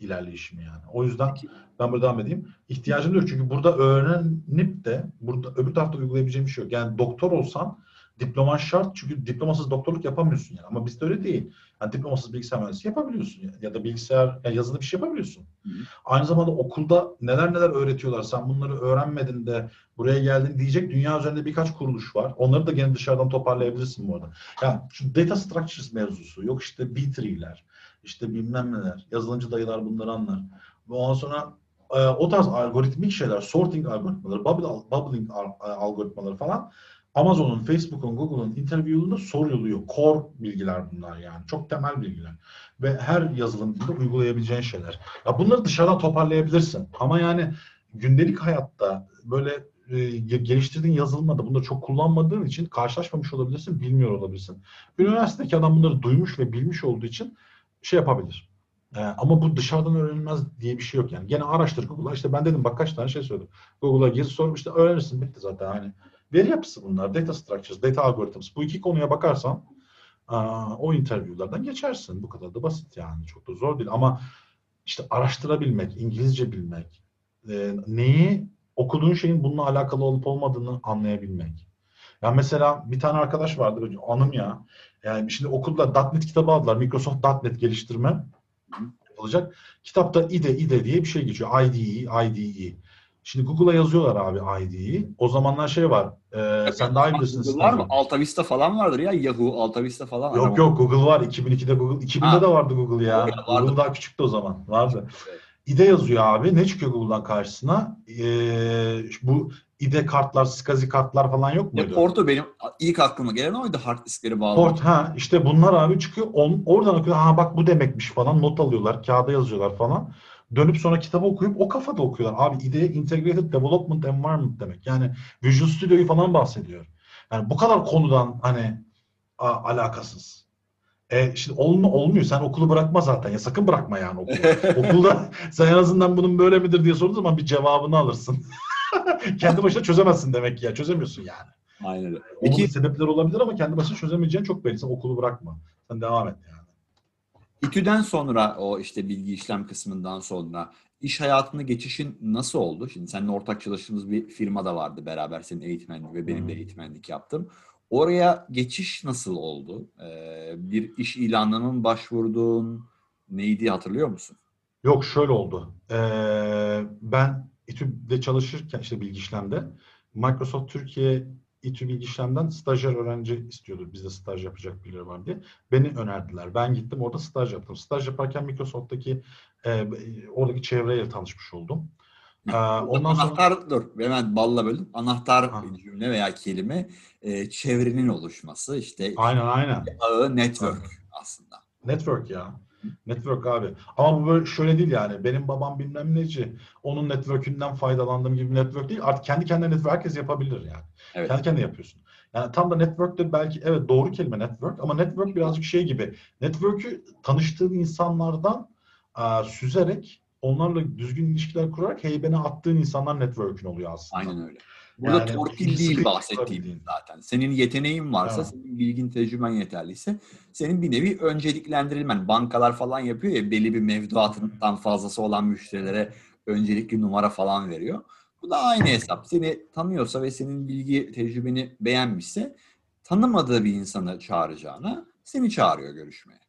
B: ilerleyişimi yani. O yüzden ben burada devam edeyim. İhtiyacım yok çünkü burada öğrenip de burada öbür tarafta uygulayabileceğim bir şey yok. Yani doktor olsan diploman şart çünkü diplomasız doktorluk yapamıyorsun yani. Ama bizde öyle değil. Yani diplomasız bilgisayar mühendisi yapabiliyorsun yani. ya da bilgisayar yani yazılı bir şey yapabiliyorsun. Hı hı. Aynı zamanda okulda neler neler öğretiyorlar. Sen bunları öğrenmedin de buraya geldin diyecek dünya üzerinde birkaç kuruluş var. Onları da gene dışarıdan toparlayabilirsin bu arada. Yani şu data structures mevzusu yok işte B3'ler işte bilmem neler. Yazılımcı dayılar bunları anlar. Ondan sonra e, o tarz algoritmik şeyler, sorting algoritmaları, bubbling algoritmaları falan Amazon'un, Facebook'un, Google'un interview'unda soruluyor. Core bilgiler bunlar yani. Çok temel bilgiler. Ve her yazılım dilinde uygulayabileceğin şeyler. Ya bunları dışarıdan toparlayabilirsin. Ama yani gündelik hayatta böyle e, geliştirdiğin yazılımda bunları çok kullanmadığın için karşılaşmamış olabilirsin, bilmiyor olabilirsin. Üniversitedeki adam bunları duymuş ve bilmiş olduğu için şey yapabilir. Ee, ama bu dışarıdan öğrenilmez diye bir şey yok yani. Gene araştır Google'a. İşte ben dedim bak kaç tane şey söyledim. Google'a gir sor işte öğrenirsin bitti zaten hani. Veri yapısı bunlar. Data structures, data algorithms. Bu iki konuya bakarsan o interview'lardan geçersin. Bu kadar da basit yani. Çok da zor değil. Ama işte araştırabilmek, İngilizce bilmek, e, neyi okuduğun şeyin bununla alakalı olup olmadığını anlayabilmek. Ya mesela bir tane arkadaş vardı, anım ya. Yani şimdi okulda .NET kitabı aldılar. Microsoft .NET geliştirme olacak. Kitapta IDE, IDE diye bir şey geçiyor. IDE, IDE. Şimdi Google'a yazıyorlar abi IDE'yi. O zamanlar şey var. E, sen daha iyi bilirsin.
A: Google var mı? Alta Vista falan vardır ya. Yahoo, Alta Vista falan.
B: Yok yok Google var. 2002'de Google. 2000'de ha. de vardı Google ya. Google, vardı. Google daha küçüktü o zaman. Vardı. Evet. IDE yazıyor abi. Ne çıkıyor Google'dan karşısına? Ee, bu IDE kartlar, SCSI kartlar falan yok muydu?
A: Porto benim ilk aklıma gelen oydu hard diskleri bağlı.
B: Port ha işte bunlar abi çıkıyor. On, oradan okuyor. Ha bak bu demekmiş falan not alıyorlar. Kağıda yazıyorlar falan. Dönüp sonra kitabı okuyup o kafada okuyorlar. Abi IDE Integrated Development Environment demek. Yani Visual Studio'yu falan bahsediyor. Yani bu kadar konudan hani a, alakasız. E şimdi olma, olmuyor. Sen okulu bırakma zaten. Ya sakın bırakma yani okulu. Okulda sen en azından bunun böyle midir diye sorduğun zaman bir cevabını alırsın. kendi başına çözemezsin demek ki ya. Çözemiyorsun yani.
A: Aynen öyle.
B: Onun Peki, sebepleri olabilir ama kendi başına çözemeyeceğin çok belli. Sen okulu bırakma. Sen devam et yani.
A: İTÜ'den sonra o işte bilgi işlem kısmından sonra iş hayatına geçişin nasıl oldu? Şimdi seninle ortak çalıştığımız bir firma da vardı beraber senin eğitmenlik ve benim de eğitmenlik yaptım. Oraya geçiş nasıl oldu? Ee, bir iş ilanına mı başvurdun? Neydi hatırlıyor musun?
B: Yok şöyle oldu. Ee, ben İTÜ'de çalışırken işte bilgi işlemde Microsoft Türkiye İTÜ bilgi işlemden stajyer öğrenci istiyordu. Bizde staj yapacak birileri var diye. Beni önerdiler. Ben gittim orada staj yaptım. Staj yaparken Microsoft'taki e, oradaki çevreyle tanışmış oldum.
A: Ee, ondan anahtar sonra... dur hemen balla bölüm. Anahtar ha. cümle veya kelime e, çevrenin oluşması işte.
B: Aynen aynen.
A: Ağı network aynen. aslında.
B: Network ya. Network abi. Ama bu böyle şöyle değil yani. Benim babam bilmem neci. Onun network'ünden faydalandığım gibi bir network değil. Artık kendi kendine network herkes yapabilir yani. Evet. Kendi kendine yapıyorsun. Yani tam da network de belki evet doğru kelime network ama network birazcık şey gibi. Network'ü tanıştığın insanlardan a, süzerek onlarla düzgün ilişkiler kurarak heybene attığın insanlar network'ün oluyor aslında.
A: Aynen öyle. Burada yani, torpil değil bahsettiğim zaten. Senin yeteneğin varsa, evet. senin bilgin, tecrüben yeterliyse senin bir nevi önceliklendirilmen. Bankalar falan yapıyor ya belli bir mevduatından fazlası olan müşterilere öncelikli numara falan veriyor. Bu da aynı hesap. Seni tanıyorsa ve senin bilgi, tecrübeni beğenmişse tanımadığı bir insanı çağıracağına seni çağırıyor görüşmeye.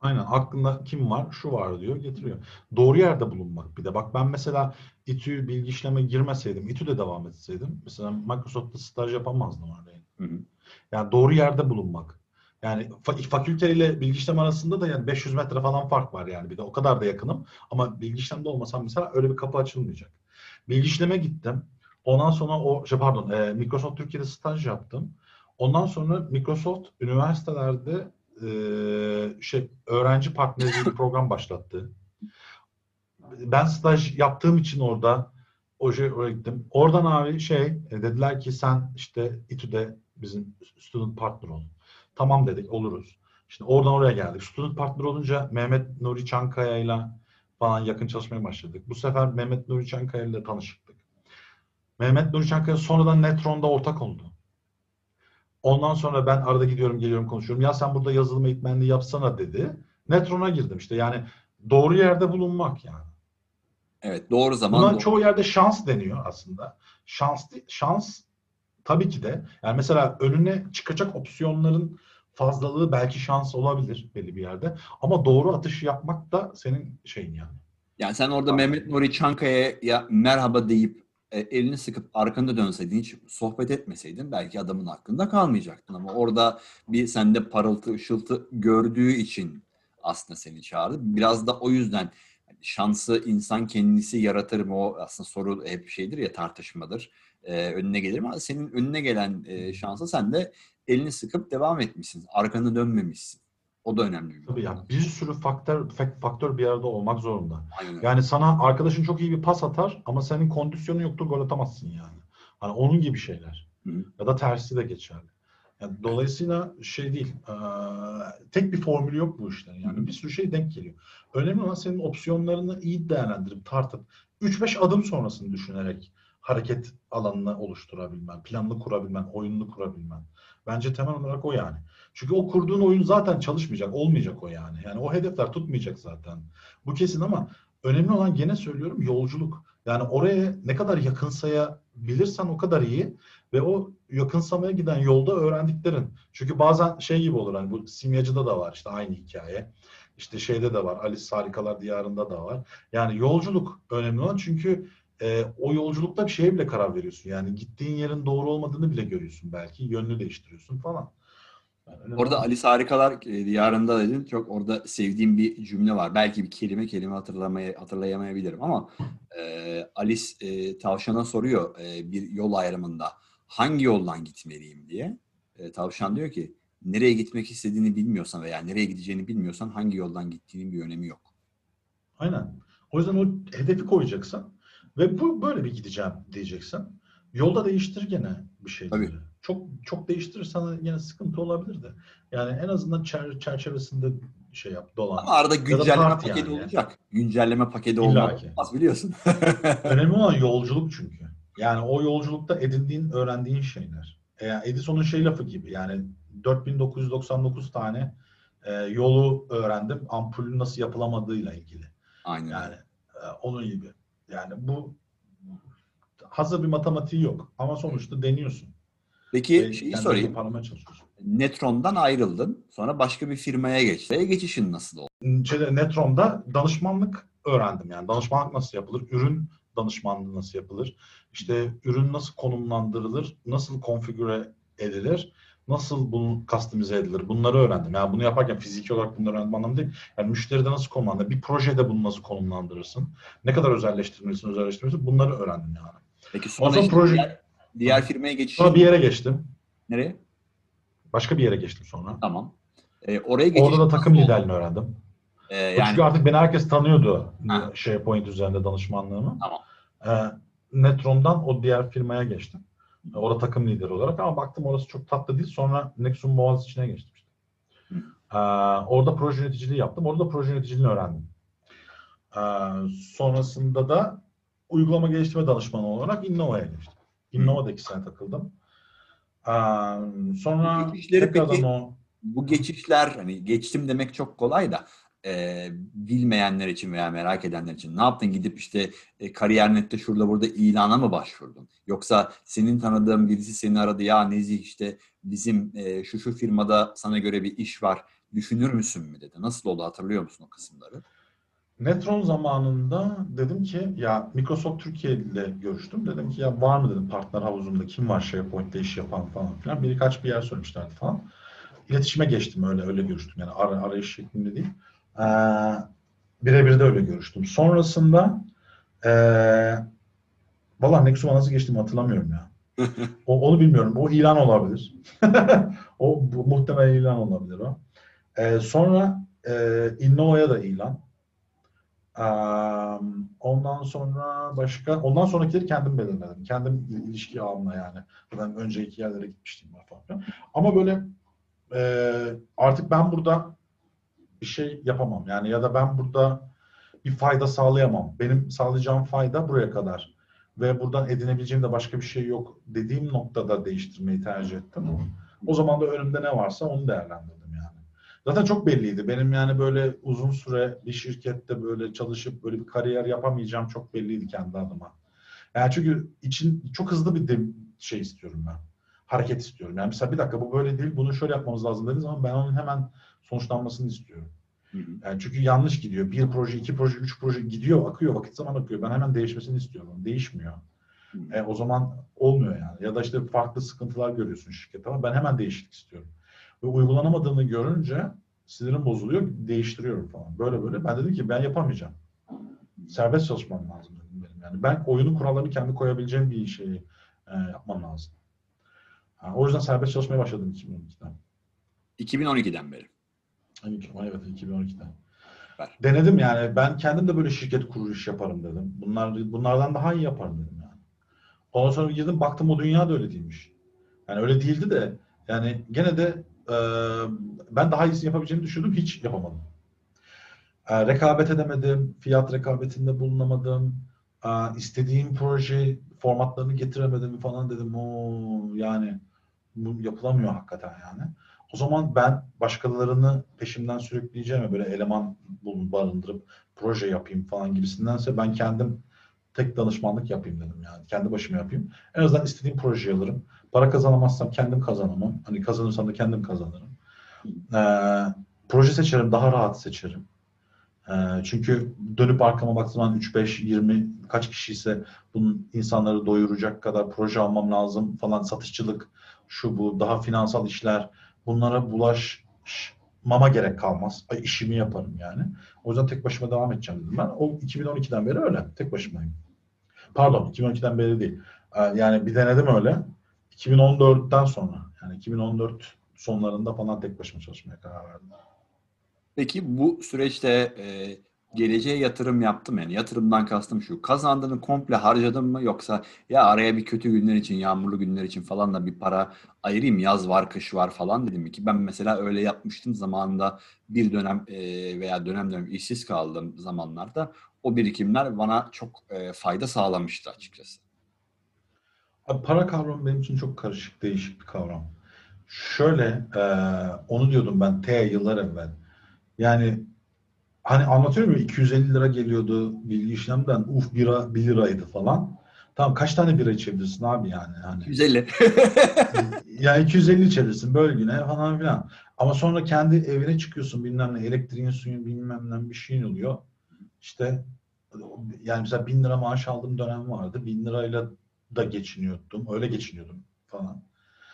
B: Aynen aklında kim var şu var diyor getiriyor. Doğru yerde bulunmak bir de. Bak ben mesela İTÜ bilgi işleme girmeseydim, İTÜ'de devam etseydim mesela Microsoft'ta staj yapamazdım örneğin.
A: Hı hı.
B: Yani doğru yerde bulunmak. Yani fa- fakülte ile bilgi işlem arasında da yani 500 metre falan fark var yani bir de o kadar da yakınım. Ama bilgi işlemde olmasam mesela öyle bir kapı açılmayacak. Bilgi işleme gittim. Ondan sonra o şey pardon e, Microsoft Türkiye'de staj yaptım. Ondan sonra Microsoft üniversitelerde e, şey öğrenci partneri bir program başlattı. Ben staj yaptığım için orada şey oraya gittim. Oradan abi şey e, dediler ki sen işte İTÜ'de bizim student partner ol. Tamam dedik oluruz. Şimdi oradan oraya geldik. Student partner olunca Mehmet Nuri Çankaya ile falan yakın çalışmaya başladık. Bu sefer Mehmet Nuri Çankaya ile tanıştık. Mehmet Nuri Çankaya sonradan Netron'da ortak oldu. Ondan sonra ben arada gidiyorum geliyorum konuşuyorum. Ya sen burada yazılım eğitmenliği yapsana dedi. Netron'a girdim işte. Yani doğru yerde bulunmak yani.
A: Evet doğru zaman.
B: Buna
A: doğru.
B: çoğu yerde şans deniyor aslında. Şans şans tabii ki de. Yani mesela önüne çıkacak opsiyonların fazlalığı belki şans olabilir belli bir yerde. Ama doğru atışı yapmak da senin şeyin yani.
A: Yani sen orada. Mehmet Nuri Çankaya'ya merhaba deyip e, elini sıkıp arkanda dönseydin, hiç sohbet etmeseydin belki adamın hakkında kalmayacaktın. Ama orada bir sende parıltı, ışıltı gördüğü için aslında seni çağırdı. Biraz da o yüzden şansı insan kendisi yaratır mı? O aslında soru hep şeydir ya tartışmadır. E, önüne gelir mi? Senin önüne gelen e, şansa sen de elini sıkıp devam etmişsin. Arkanı dönmemişsin. O da önemli bir
B: Tabii yani bir sürü faktör fak- faktör bir arada olmak zorunda.
A: Aynen.
B: Yani sana arkadaşın çok iyi bir pas atar ama senin kondisyonun yoktur gol atamazsın yani. Hani onun gibi şeyler.
A: Hı.
B: Ya da tersi de geçerli. Yani dolayısıyla şey değil. eee, tek bir formülü yok bu işlerin. Yani
A: hı.
B: bir sürü şey denk geliyor. Önemli olan senin opsiyonlarını iyi değerlendirip tartıp 3-5 adım sonrasını düşünerek hareket alanını oluşturabilmen, planını kurabilmen, oyununu kurabilmen. Bence temel olarak o yani. Çünkü o kurduğun oyun zaten çalışmayacak, olmayacak o yani. Yani o hedefler tutmayacak zaten. Bu kesin ama önemli olan gene söylüyorum yolculuk. Yani oraya ne kadar yakınsayabilirsen o kadar iyi ve o yakınsamaya giden yolda öğrendiklerin. Çünkü bazen şey gibi olur hani bu simyacıda da var işte aynı hikaye. İşte şeyde de var Alice Harikalar Diyarı'nda da var. Yani yolculuk önemli olan çünkü e, o yolculukta bir şeye bile karar veriyorsun. Yani gittiğin yerin doğru olmadığını bile görüyorsun belki. Yönünü değiştiriyorsun falan. Yani
A: Orada Alice Harikalar e, Diyarı'nda dedin. Çok orada sevdiğim bir cümle var. Belki bir kelime kelime hatırlamaya, hatırlayamayabilirim ama e, Alice e, tavşana soruyor e, bir yol ayrımında hangi yoldan gitmeliyim diye. E, tavşan diyor ki nereye gitmek istediğini bilmiyorsan veya nereye gideceğini bilmiyorsan hangi yoldan gittiğinin bir önemi yok.
B: Aynen. O yüzden o hedefi koyacaksın ve bu böyle bir gideceğim diyeceksin. Yolda değiştir gene bir şeyleri.
A: Tabii.
B: Çok çok değiştirirsen yine sıkıntı olabilir de. Yani en azından çer- çerçevesinde şey yap, dolan.
A: Ama arada
B: da
A: güncelleme
B: part
A: paketi
B: yani.
A: olacak. Güncelleme paketi olmaz, biliyorsun.
B: Önemli olan yolculuk çünkü. Yani o yolculukta edindiğin, öğrendiğin şeyler. E, Edison'un şey lafı gibi yani 4999 tane e, yolu öğrendim ampulün nasıl yapılamadığıyla ilgili.
A: Aynen.
B: Yani e, onun gibi. Yani bu hazır bir matematiği yok ama sonuçta deniyorsun.
A: Peki
B: Ve
A: şeyi sorayım. Netron'dan ayrıldın. Sonra başka bir firmaya geçtin. Geçişin nasıl oldu?
B: Şeyde, Netron'da danışmanlık öğrendim. Yani danışmanlık nasıl yapılır? Ürün danışmanlığı nasıl yapılır? İşte ürün nasıl konumlandırılır? Nasıl konfigüre edilir? Nasıl bunu customize edilir? Bunları öğrendim. Yani bunu yaparken fiziki olarak bunları öğrendim anlamı değil. Yani müşteride nasıl konumlandırır? Bir projede bunu nasıl konumlandırırsın? Ne kadar özelleştirmelisin, özelleştirmelisin? Bunları öğrendim yani.
A: Peki sonra, işte
B: proje-
A: diğer, diğer firmaya geçişin
B: Sonra bir yere geçtim.
A: nereye?
B: Başka bir yere geçtim sonra.
A: Tamam. Ee, oraya geçiş
B: Orada da takım liderliğini öğrendim.
A: Ee,
B: Yani,
A: yani
B: Çünkü artık beni herkes tanıyordu
A: Ha.
B: SharePoint üzerinde danışmanlığımı.
A: Tamam.
B: Ee, Netron'dan o diğer firmaya geçtim. Orada takım lideri olarak ama baktım orası çok tatlı değil. Sonra Nexus Boğaziçi'ne geçtim. işte. Ee, orada proje yöneticiliği yaptım. Orada proje yöneticiliğini öğrendim. Ee, sonrasında da uygulama geliştirme danışmanı olarak Innova'ya geçtim. Innova'da iki sene takıldım. Ee, sonra
A: Bu
B: tekrardan
A: peki-
B: o
A: bu geçişler hani geçtim demek çok kolay da e, bilmeyenler için veya merak edenler için ne yaptın gidip işte e, Kariyer.net'te şurada burada ilana mı başvurdun? Yoksa senin tanıdığın birisi seni aradı ya Nezih işte bizim e, şu şu firmada sana göre bir iş var düşünür müsün mü dedi. Nasıl oldu hatırlıyor musun o kısımları?
B: Netron zamanında dedim ki ya Microsoft Türkiye ile görüştüm. Dedim ki ya var mı dedim partner havuzumda kim var SharePoint'te iş yapan falan filan. Birkaç bir yer söylemişlerdi falan. İletişime geçtim öyle öyle görüştüm yani ar arayış şeklinde değil. Ee, Birebir de öyle görüştüm. Sonrasında ee, valla Nexum'a nasıl geçtiğimi hatırlamıyorum ya. o, onu bilmiyorum. O ilan olabilir. o bu, muhtemelen ilan olabilir o. Ee, sonra e, Innova'ya da ilan. Ondan sonra başka, ondan sonrakileri kendim belirledim. Kendim ilişki ağımla yani. Ben önce iki yerlere gitmiştim falan. Ama böyle e, artık ben burada bir şey yapamam. Yani ya da ben burada bir fayda sağlayamam. Benim sağlayacağım fayda buraya kadar. Ve buradan edinebileceğim de başka bir şey yok dediğim noktada değiştirmeyi tercih ettim. O zaman da önümde ne varsa onu değerlendirdim yani. Zaten çok belliydi. Benim yani böyle uzun süre bir şirkette böyle çalışıp böyle bir kariyer yapamayacağım çok belliydi kendi adıma. Yani çünkü için çok hızlı bir şey istiyorum ben. Hareket istiyorum. Yani mesela bir dakika bu böyle değil, bunu şöyle yapmamız lazım dediğiniz zaman ben onun hemen sonuçlanmasını istiyorum. Yani çünkü yanlış gidiyor. Bir proje, iki proje, üç proje gidiyor, akıyor, vakit zaman akıyor. Ben hemen değişmesini istiyorum. Değişmiyor. E, o zaman olmuyor yani. Ya da işte farklı sıkıntılar görüyorsun şirket ama ben hemen değişiklik istiyorum. Ve uygulanamadığını görünce sinirim bozuluyor, değiştiriyorum falan. Böyle böyle. Ben dedim ki ben yapamayacağım. Serbest çalışmam lazım dedim benim. Yani ben oyunun kurallarını kendi koyabileceğim bir şeyi e, yapmam lazım. Yani o yüzden serbest çalışmaya başladım 2012'den.
A: 2012'den beri.
B: Evet 2012'de. Ver. Denedim yani. Ben kendim de böyle şirket kurur iş yaparım dedim. Bunlar bunlardan daha iyi yaparım dedim yani. Ondan sonra girdim baktım o dünya da öyle değilmiş. Yani öyle değildi de yani gene de e, ben daha iyisini yapabileceğimi düşündüm. Hiç yapamadım. E, rekabet edemedim. Fiyat rekabetinde bulunamadım. E, istediğim proje formatlarını getiremedim falan dedim. O yani bu yapılamıyor hakikaten yani. O zaman ben başkalarını peşimden sürükleyeceğime böyle eleman bulun, barındırıp proje yapayım falan gibisindense ben kendim tek danışmanlık yapayım dedim yani. Kendi başıma yapayım. En azından istediğim projeyi alırım. Para kazanamazsam kendim kazanamam. Hani kazanırsam da kendim kazanırım. Ee, proje seçerim, daha rahat seçerim. Ee, çünkü dönüp arkama baktığım zaman 3, 5, 20 kaç kişi ise bunun insanları doyuracak kadar proje almam lazım falan satışçılık, şu bu, daha finansal işler, bunlara bulaşmama gerek kalmaz. Ay, işimi yaparım yani. O yüzden tek başıma devam edeceğim dedim ben. O 2012'den beri öyle. Tek başımayım. Pardon 2012'den beri değil. Ee, yani bir denedim öyle. 2014'ten sonra yani 2014 sonlarında falan tek başıma çalışmaya karar verdim.
A: Peki bu süreçte e, geleceğe yatırım yaptım yani yatırımdan kastım şu kazandığını komple harcadım mı yoksa ya araya bir kötü günler için yağmurlu günler için falan da bir para ayırayım yaz var kış var falan dedim ki ben mesela öyle yapmıştım zamanında bir dönem e, veya dönem dönem işsiz kaldığım zamanlarda o birikimler bana çok e, fayda sağlamıştı açıkçası.
B: Abi para kavramı benim için çok karışık değişik bir kavram. Şöyle e, onu diyordum ben T yıllar evvel. Yani hani anlatıyorum ya 250 lira geliyordu bilgi işlemden uf bira 1 liraydı falan. Tamam kaç tane bira içebilirsin abi yani? Hani,
A: 250.
B: yani 250 içebilirsin bölgüne falan filan. Ama sonra kendi evine çıkıyorsun bilmem ne elektriğin suyun bilmem ne bir şeyin oluyor. İşte yani mesela bin lira maaş aldığım dönem vardı. Bin lirayla da geçiniyordum. Öyle geçiniyordum falan.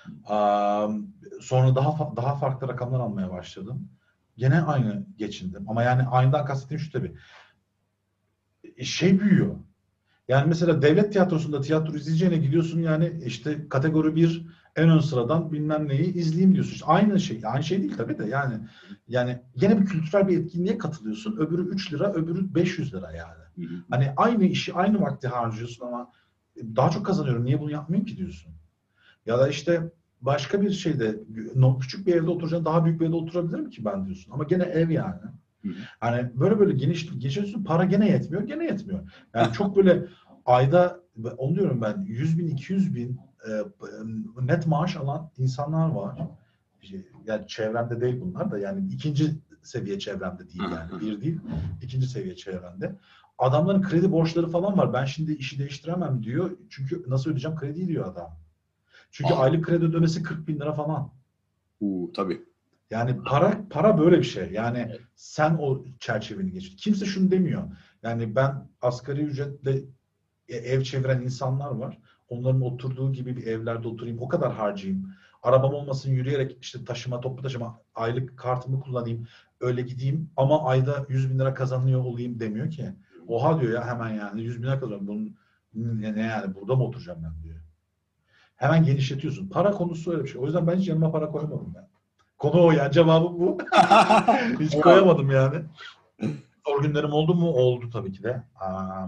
B: Um, sonra daha daha farklı rakamlar almaya başladım. Gene aynı geçindim. Ama yani aynıdan kastettiğim şu tabii. E, şey büyüyor. Yani mesela devlet tiyatrosunda tiyatro izleyeceğine gidiyorsun yani işte kategori bir en ön sıradan bilmem neyi izleyeyim diyorsun. İşte aynı şey. Aynı şey değil tabii de yani. Yani yine bir kültürel bir etkinliğe katılıyorsun. Öbürü 3 lira, öbürü 500 lira yani. Hani aynı işi aynı vakti harcıyorsun ama daha çok kazanıyorum. Niye bunu yapmayayım ki diyorsun. Ya da işte başka bir şeyde küçük bir evde oturacağım daha büyük bir evde oturabilirim ki ben diyorsun. Ama gene ev yani. Hani böyle böyle geniş geçiyorsun para gene yetmiyor gene yetmiyor. Yani çok böyle ayda onu diyorum ben 100 bin 200 bin e, net maaş alan insanlar var. Yani çevremde değil bunlar da yani ikinci seviye çevremde değil yani bir değil ikinci seviye çevremde. Adamların kredi borçları falan var. Ben şimdi işi değiştiremem diyor. Çünkü nasıl ödeyeceğim kredi diyor adam. Çünkü Aa. aylık kredi ödemesi 40 bin lira falan.
A: Uuu tabii.
B: Yani para para böyle bir şey. Yani evet. sen o çerçeveni geç. Kimse şunu demiyor. Yani ben asgari ücretle e, ev çeviren insanlar var. Onların oturduğu gibi bir evlerde oturayım. O kadar harcayayım. Arabam olmasın yürüyerek işte taşıma, toplu taşıma, aylık kartımı kullanayım. Öyle gideyim ama ayda 100 bin lira kazanıyor olayım demiyor ki. Oha diyor ya hemen yani 100 bin lira kazanıyorum. Bunun ne yani burada mı oturacağım ben diyor. Hemen genişletiyorsun. Para konusu öyle bir şey. O yüzden ben hiç yanıma para koymadım yani. Konu o yani cevabım bu. hiç koyamadım yani. Zor günlerim oldu mu? Oldu tabii ki de. Aa,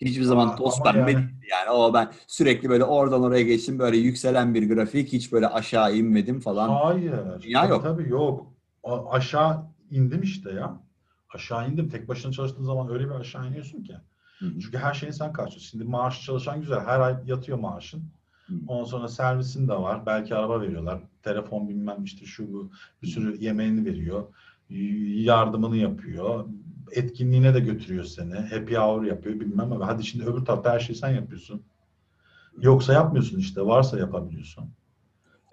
A: Hiçbir zaman toz pembe yani. yani. O ben sürekli böyle oradan oraya geçtim böyle yükselen bir grafik hiç böyle aşağı inmedim falan.
B: Hayır. Dünya tabii, yok. Tabii yok. A- aşağı indim işte ya. Aşağı indim. Tek başına çalıştığın zaman öyle bir aşağı iniyorsun ki. Hı-hı. Çünkü her şeyini sen karşılıyorsun. Şimdi maaş çalışan güzel. Her ay yatıyor maaşın. Ondan sonra servisin de var. Belki araba veriyorlar. Telefon bilmem işte şu bu. Bir sürü yemeğini veriyor. Yardımını yapıyor etkinliğine de götürüyor seni. Happy hour yapıyor bilmem ama hadi şimdi öbür tarafta her şeyi sen yapıyorsun. Yoksa yapmıyorsun işte. Varsa yapabiliyorsun.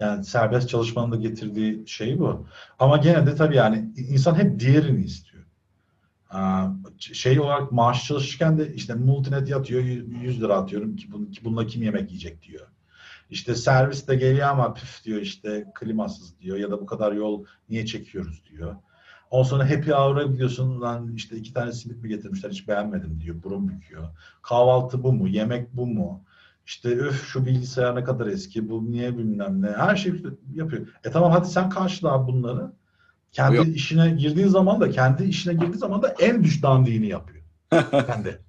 B: Yani serbest çalışmanın da getirdiği şey bu. Ama gene de tabii yani insan hep diğerini istiyor. Şey olarak maaş çalışırken de işte multinet yatıyor 100 lira atıyorum ki bununla kim yemek yiyecek diyor. İşte servis de geliyor ama püf diyor işte klimasız diyor ya da bu kadar yol niye çekiyoruz diyor. Ondan sonra happy hour'a gidiyorsun lan işte iki tane simit mi getirmişler hiç beğenmedim diyor. Burun büküyor. Kahvaltı bu mu? Yemek bu mu? İşte öf şu bilgisayar ne kadar eski, bu niye bilmem ne. Her şey yapıyor. E tamam hadi sen karşıla bunları. Kendi Yok. işine girdiği zaman da kendi işine girdiği zaman da en düş dandiğini yapıyor. kendi.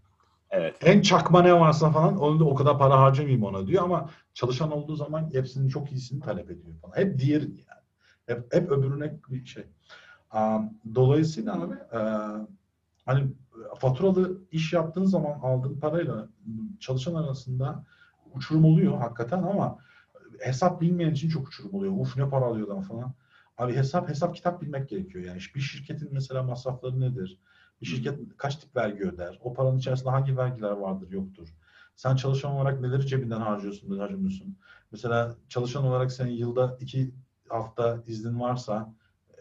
B: Evet. En çakma ne varsa falan onu da o kadar para harcamayayım ona diyor ama çalışan olduğu zaman hepsinin çok iyisini talep ediyor falan. Hep diğer yani. Hep, hep öbürüne bir şey. Dolayısıyla abi e, hani faturalı iş yaptığın zaman aldığın parayla çalışan arasında uçurum oluyor hakikaten ama hesap bilmeyen için çok uçurum oluyor. Uf ne para alıyorlar falan. Abi hesap hesap kitap bilmek gerekiyor yani. Bir şirketin mesela masrafları nedir? Bir şirket kaç tip vergi öder? O paranın içerisinde hangi vergiler vardır, yoktur? Sen çalışan olarak neleri cebinden harcıyorsun, harcamıyorsun? Mesela çalışan olarak senin yılda iki hafta iznin varsa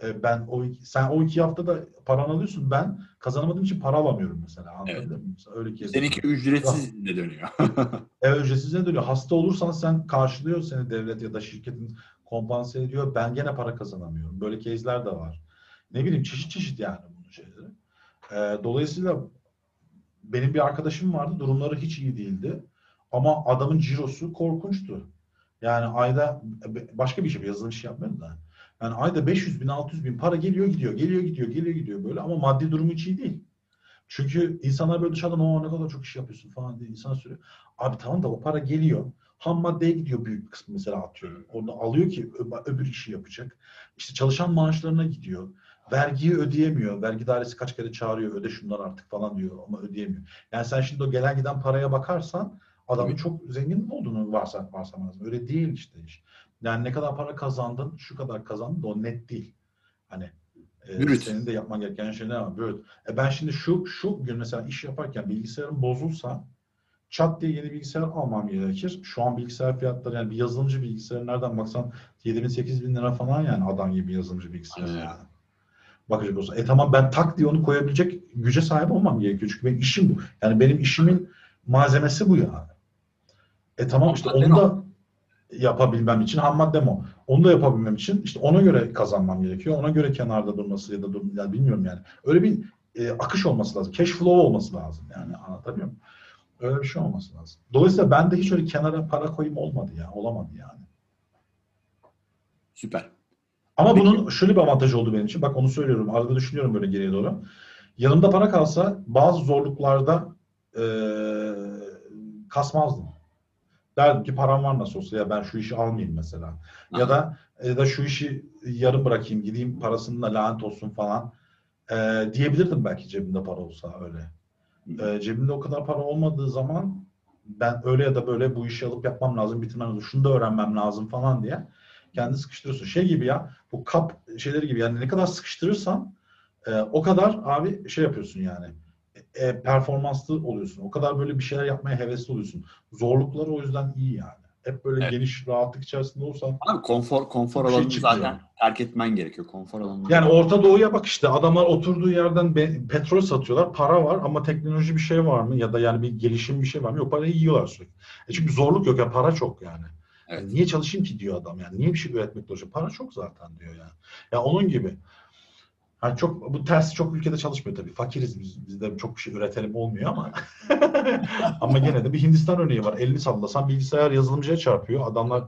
B: e, ben o sen o iki haftada paranı alıyorsun. Ben kazanamadığım için para alamıyorum mesela. Anladın evet. mı? Öyle
A: ki. Seninki ücretsiz ne dönüyor?
B: evet ücretsiz ne dönüyor. Hasta olursan sen karşılıyor seni devlet ya da şirketin kompanse ediyor. Ben gene para kazanamıyorum. Böyle case'ler de var. Ne bileyim çeşit çeşit yani bunun şeyleri. E, dolayısıyla benim bir arkadaşım vardı. Durumları hiç iyi değildi. Ama adamın cirosu korkunçtu. Yani ayda başka bir şey yazılım iş yapmıyordu da. Yani ayda 500 bin, 600 bin para geliyor gidiyor, geliyor gidiyor, geliyor gidiyor böyle ama maddi durumu hiç iyi değil. Çünkü insanlar böyle dışarıdan o ne kadar çok iş yapıyorsun falan diye insan söylüyor. Abi tamam da o para geliyor. Ham maddeye gidiyor büyük kısmı mesela atıyorum. Onu alıyor ki öbür işi yapacak. İşte çalışan maaşlarına gidiyor. Vergiyi ödeyemiyor. Vergi dairesi kaç kere çağırıyor öde şundan artık falan diyor ama ödeyemiyor. Yani sen şimdi o gelen giden paraya bakarsan adamın çok zengin olduğunu varsa varsamanız. Öyle değil işte iş. Yani ne kadar para kazandın, şu kadar kazandın da o net değil. Hani e, senin de yapman gereken şeyler var. Böyle. E ben şimdi şu şu gün mesela iş yaparken bilgisayarım bozulsa çat diye yeni bilgisayar almam gerekir. Şu an bilgisayar fiyatları yani bir yazılımcı bilgisayar nereden baksan 7 bin 8 bin lira falan yani adam gibi yazılımcı bilgisayar yani. Bakacak olsa. E tamam ben tak diye onu koyabilecek güce sahip olmam gerekiyor. Çünkü benim işim bu. Yani benim işimin malzemesi bu yani. E tamam işte onu da yapabilmem için ham madde o. Onu da yapabilmem için işte ona göre kazanmam gerekiyor. Ona göre kenarda durması ya da dur, yani bilmiyorum yani. Öyle bir e, akış olması lazım. Cash flow olması lazım yani anlatabiliyor muyum? Öyle bir şey olması lazım. Dolayısıyla ben de hiç öyle kenara para koyayım olmadı ya. Olamadı yani.
A: Süper.
B: Ama Peki. bunun şöyle bir avantajı oldu benim için. Bak onu söylüyorum. Arada düşünüyorum böyle geriye doğru. Yanımda para kalsa bazı zorluklarda e, kasmazdım. Derdim ki param var nasıl olsa ya ben şu işi almayayım mesela. Aha. Ya da ya da şu işi yarım bırakayım gideyim parasını da lanet olsun falan e, diyebilirdim belki cebimde para olsa öyle. E, cebimde o kadar para olmadığı zaman ben öyle ya da böyle bu işi alıp yapmam lazım, bitirmem lazım, şunu da öğrenmem lazım falan diye kendi sıkıştırıyorsun. Şey gibi ya bu kap şeyleri gibi yani ne kadar sıkıştırırsan e, o kadar abi şey yapıyorsun yani e, performanslı oluyorsun. O kadar böyle bir şeyler yapmaya hevesli oluyorsun. Zorlukları o yüzden iyi yani. hep böyle
A: Evet.
B: geniş rahatlık içerisinde olsan
A: Abi konfor konfor
B: şey
A: alanını
B: çıkmıyor.
A: zaten terk etmen gerekiyor. Konfor alanını.
B: yani Orta Doğu'ya bak işte adamlar oturduğu yerden petrol satıyorlar. Para var ama teknoloji bir şey var mı? Ya da yani bir gelişim bir şey var mı? Yok parayı yiyorlar sürekli. E çünkü zorluk yok ya para çok yani.
A: Evet.
B: Yani niye çalışayım ki diyor adam yani. Niye bir şey üretmekle uğraşayım? Para çok zaten diyor yani. Ya onun gibi. Ha çok bu tersi çok ülkede çalışmıyor tabii. Fakiriz biz. Bizde çok bir şey üretelim olmuyor ama. ama gene de bir Hindistan örneği var. Elini sallasan bilgisayar yazılımcıya çarpıyor. Adamlar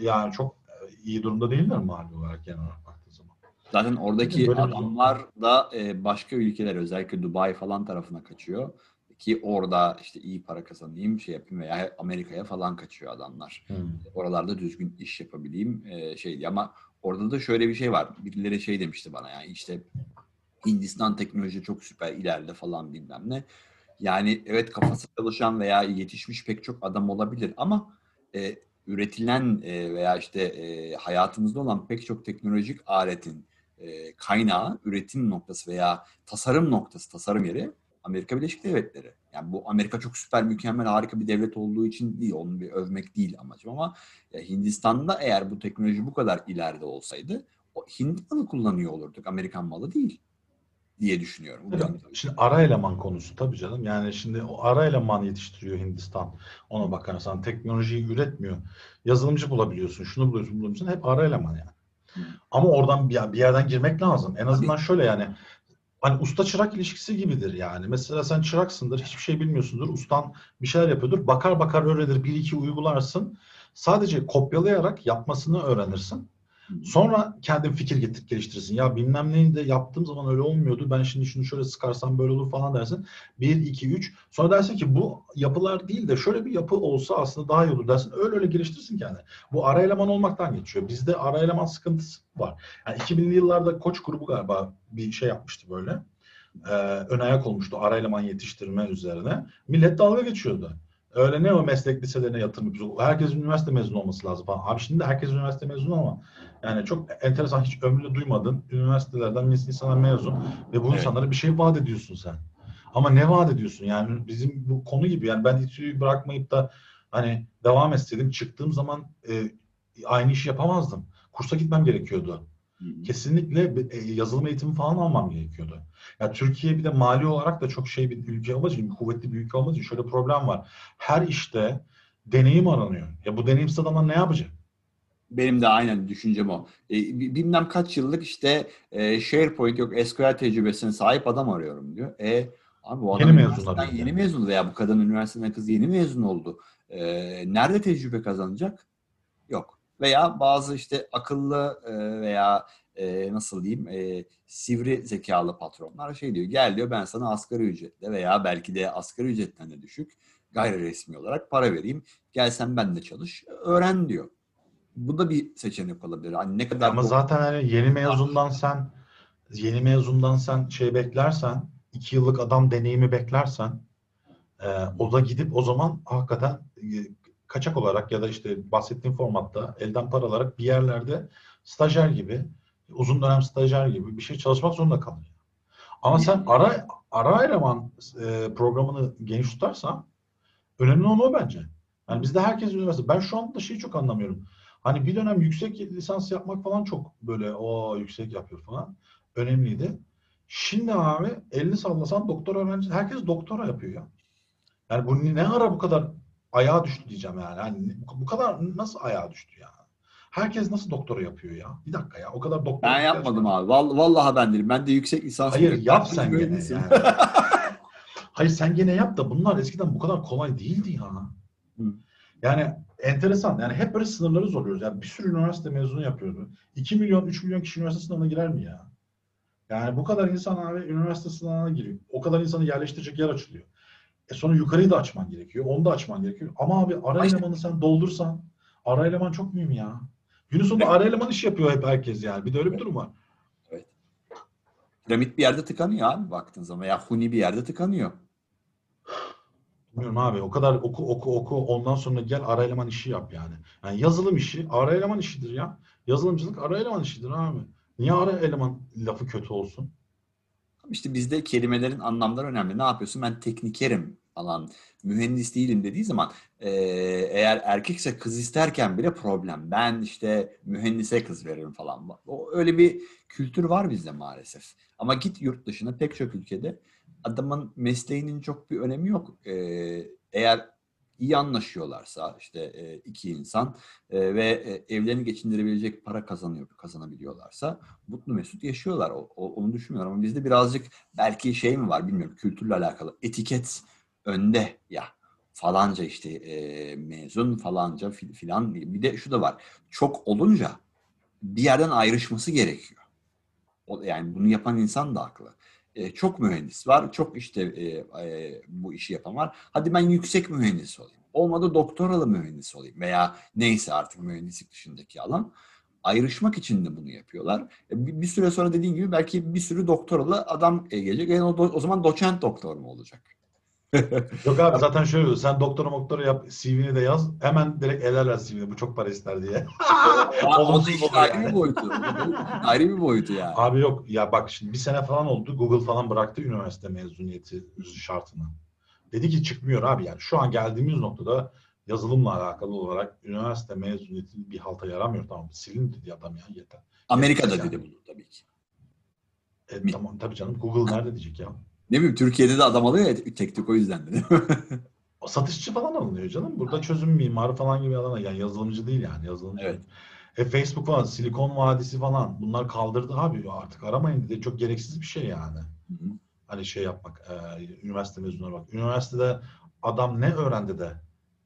B: yani çok iyi durumda değiller mali olarak genel olarak zaman.
A: Zaten oradaki adamlar da e, başka ülkeler özellikle Dubai falan tarafına kaçıyor. Ki orada işte iyi para kazanayım, şey yapayım veya Amerika'ya falan kaçıyor adamlar. Oralarda düzgün iş yapabileyim e, şey diye. Ama orada da şöyle bir şey var. Birileri şey demişti bana yani işte Hindistan teknoloji çok süper ileride falan bilmem ne. Yani evet kafası çalışan veya yetişmiş pek çok adam olabilir ama e, üretilen e, veya işte e, hayatımızda olan pek çok teknolojik aletin e, kaynağı, üretim noktası veya tasarım noktası, tasarım yeri Amerika Birleşik Devletleri. Yani bu Amerika çok süper, mükemmel, harika bir devlet olduğu için değil, onu bir övmek değil amacım ama ya Hindistan'da eğer bu teknoloji bu kadar ileride olsaydı o Hint malı kullanıyor olurduk, Amerikan malı değil diye düşünüyorum.
B: Tabii, Şimdi ara eleman konusu tabii canım. Yani şimdi o ara eleman yetiştiriyor Hindistan. Ona bakarsan teknolojiyi üretmiyor. Yazılımcı bulabiliyorsun, şunu buluyorsun, bulabiliyorsun. Hep ara eleman yani. Ama oradan bir, bir yerden girmek lazım. En azından şöyle yani hani usta çırak ilişkisi gibidir yani. Mesela sen çıraksındır, hiçbir şey bilmiyorsundur. Ustan bir şeyler yapıyordur. Bakar bakar öğrenir, bir iki uygularsın. Sadece kopyalayarak yapmasını öğrenirsin. Sonra kendin fikir getir, geliştirirsin. Ya bilmem neyi de yaptığım zaman öyle olmuyordu. Ben şimdi şunu şöyle sıkarsam böyle olur falan dersin. Bir, iki, üç. Sonra dersin ki bu yapılar değil de şöyle bir yapı olsa aslında daha iyi olur dersin. Öyle öyle geliştirirsin kendini. Bu ara eleman olmaktan geçiyor. Bizde ara eleman sıkıntısı var. Yani 2000'li yıllarda Koç grubu galiba bir şey yapmıştı böyle. Ee, ön ayak olmuştu ara eleman yetiştirme üzerine. Millet dalga geçiyordu. Öyle ne o meslek liselerine yatırım yapıyoruz. Herkes üniversite mezunu olması lazım falan. Abi şimdi de herkes üniversite mezunu ama yani çok enteresan hiç ömründe duymadın. Üniversitelerden insanlar mezun ve bu
A: Evet.
B: insanlara bir şey vaat ediyorsun sen. Ama ne vaat ediyorsun? Yani bizim bu konu gibi yani ben İTÜ'yü bırakmayıp da hani devam etseydim çıktığım zaman e, aynı işi yapamazdım. Kursa gitmem gerekiyordu. Kesinlikle e, yazılım eğitimi falan almam gerekiyordu. Ya Türkiye bir de mali olarak da çok şey bir ülke olmadığı için, kuvvetli bir ülke olmadığı için şöyle problem var. Her işte deneyim aranıyor. Ya bu deneyimsiz adamlar ne yapacak?
A: Benim de aynen düşüncem o. E, bi- bilmem kaç yıllık işte e, SharePoint yok SQL tecrübesine sahip adam arıyorum diyor. E abi bu adam
B: Yeni mezun
A: yeni mezun veya bu kadın üniversiteden kız yeni mezun oldu. E, nerede tecrübe kazanacak? Yok. Veya bazı işte akıllı e, veya e, nasıl diyeyim e, sivri zekalı patronlar şey diyor gel diyor ben sana asgari ücretle veya belki de asgari ücretten de düşük gayri resmi olarak para vereyim. Gel sen ben de çalış öğren diyor. Bu da bir seçenek olabilir. Hani ne kadar
B: Ama
A: bu-
B: zaten hani yeni mezundan sen yeni mezundan sen şey beklersen iki yıllık adam deneyimi beklersen e, o da gidip o zaman hakikaten e, kaçak olarak ya da işte bahsettiğim formatta elden para alarak bir yerlerde stajyer gibi uzun dönem stajyer gibi bir şey çalışmak zorunda kalıyor. Ama sen ara ara eleman e, programını geniş tutarsan önemli olan o bence. Yani bizde herkes üniversite. Ben şu anda şeyi çok anlamıyorum. Hani bir dönem yüksek lisans yapmak falan çok böyle o yüksek yapıyor falan. Önemliydi. Şimdi abi elini sallasan doktor öğrenci herkes doktora yapıyor ya. Yani bu ne ara bu kadar ayağa düştü diyeceğim yani. yani bu- kadar nasıl ayağa düştü ya? Herkes nasıl doktora yapıyor ya? Bir dakika ya. O kadar doktor
A: ben yapmadım abi. Vallahi, vallahi ben değilim. Ben de yüksek lisans
B: Hayır
A: yapıyorum.
B: yap sen gene yani. Hayır sen gene yap da bunlar eskiden bu kadar kolay değildi ya.
A: Hı.
B: Yani enteresan. Yani hep böyle sınırları zorluyoruz. Yani bir sürü üniversite mezunu yapıyordu. 2 milyon, 3 milyon kişi üniversite sınavına girer mi ya? Yani bu kadar insan abi üniversite sınavına giriyor. O kadar insanı yerleştirecek yer açılıyor. E sonra yukarıyı da açman gerekiyor. Onu da açman gerekiyor. Ama abi ara
A: işte-
B: elemanı sen doldursan ara eleman çok mühim ya. Günün sonunda
A: Evet.
B: ara eleman iş yapıyor hep herkes yani. Bir de öyle bir durum var.
A: Piramit bir yerde tıkanıyor abi baktığın zaman. Veya huni bir yerde tıkanıyor.
B: Bilmiyorum abi o kadar oku oku oku ondan sonra gel ara eleman işi yap yani. Yani yazılım işi ara eleman işidir ya. Yazılımcılık ara eleman işidir abi. Niye ara eleman lafı kötü olsun?
A: İşte bizde kelimelerin anlamları önemli. Ne yapıyorsun? Ben teknikerim alan mühendis değilim dediği zaman e, eğer erkekse kız isterken bile problem. Ben işte mühendise kız veririm falan. O, öyle bir kültür var bizde maalesef. Ama git yurt dışına pek çok ülkede adamın mesleğinin çok bir önemi yok. Eğer iyi anlaşıyorlarsa işte e, iki insan e, ve e, evlerini geçindirebilecek para kazanıyor kazanabiliyorlarsa mutlu mesut yaşıyorlar. O, onu düşünmüyorum ama bizde birazcık belki şey mi var bilmiyorum kültürle alakalı etiket önde ya falanca işte e, mezun falanca fil, filan bir de şu da var çok olunca bir yerden ayrışması gerekiyor. Yani bunu yapan insan da haklı. Çok mühendis var, çok işte bu işi yapan var. Hadi ben yüksek mühendis olayım. Olmadı doktoralı mühendis olayım veya neyse artık mühendislik dışındaki alan. Ayrışmak için de bunu yapıyorlar. E, bir, süre sonra dediğin gibi belki bir sürü doktoralı adam gelecek. Yani o, o zaman doçent doktor mu olacak?
B: Yok abi zaten şöyle sen doktora doktora yap CV'ni de yaz hemen direkt elerler CV'ni bu çok para ister diye.
A: o da işte ayrı yani. bir boyutu. ayrı bir boyutu yani.
B: Abi yok ya bak şimdi bir sene falan oldu Google falan bıraktı üniversite mezuniyeti şartını. Dedi ki çıkmıyor abi yani şu an geldiğimiz noktada yazılımla alakalı olarak üniversite mezuniyeti bir halta yaramıyor tamam silin dedi adam ya yeter.
A: Amerika'da yani. dedi bunu tabii ki.
B: E, tamam tabii canım Google nerede diyecek ya.
A: Ne bileyim Türkiye'de de adam alıyor ya tek tek o yüzden de.
B: o satışçı falan alınıyor canım. Burada çözüm mimarı falan gibi alana yani yazılımcı değil yani yazılımcı. Evet. E, Facebook falan, Silikon Vadisi falan bunlar kaldırdı abi artık aramayın dedi. Çok gereksiz bir şey yani. Hı hı. Hani şey yapmak, e, üniversite mezunları bak. Üniversitede adam ne öğrendi de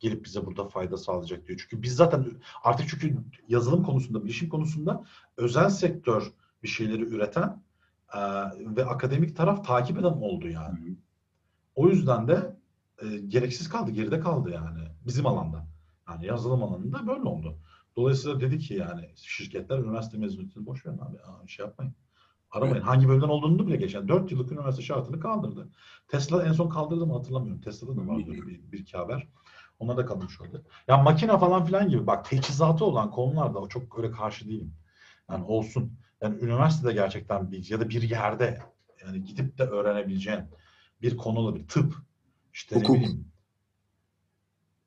B: gelip bize burada fayda sağlayacak diyor. Çünkü biz zaten artık çünkü yazılım konusunda, bilişim konusunda özel sektör bir şeyleri üreten e, ve akademik taraf takip eden oldu yani. Hı hı. O yüzden de e, gereksiz kaldı, geride kaldı yani bizim alanda. Yani yazılım alanında böyle oldu. Dolayısıyla dedi ki yani şirketler üniversite mezuniyetini boş verin abi. Aa, şey yapmayın. Aramayın. Evet. Hangi bölümden olduğunu bile geçen. Dört yıllık üniversite şartını kaldırdı. Tesla en son kaldırdı mı hatırlamıyorum. Tesla'da da vardı bir, bir iki haber. Onlar da kalmış oldu. Ya makine falan filan gibi bak teçhizatı olan konularda o çok öyle karşı değilim. Yani olsun. Yani üniversitede gerçekten bir ya da bir yerde yani gidip de öğrenebileceğin bir konu olabilir. Tıp, işte hukuk. ne bileyim.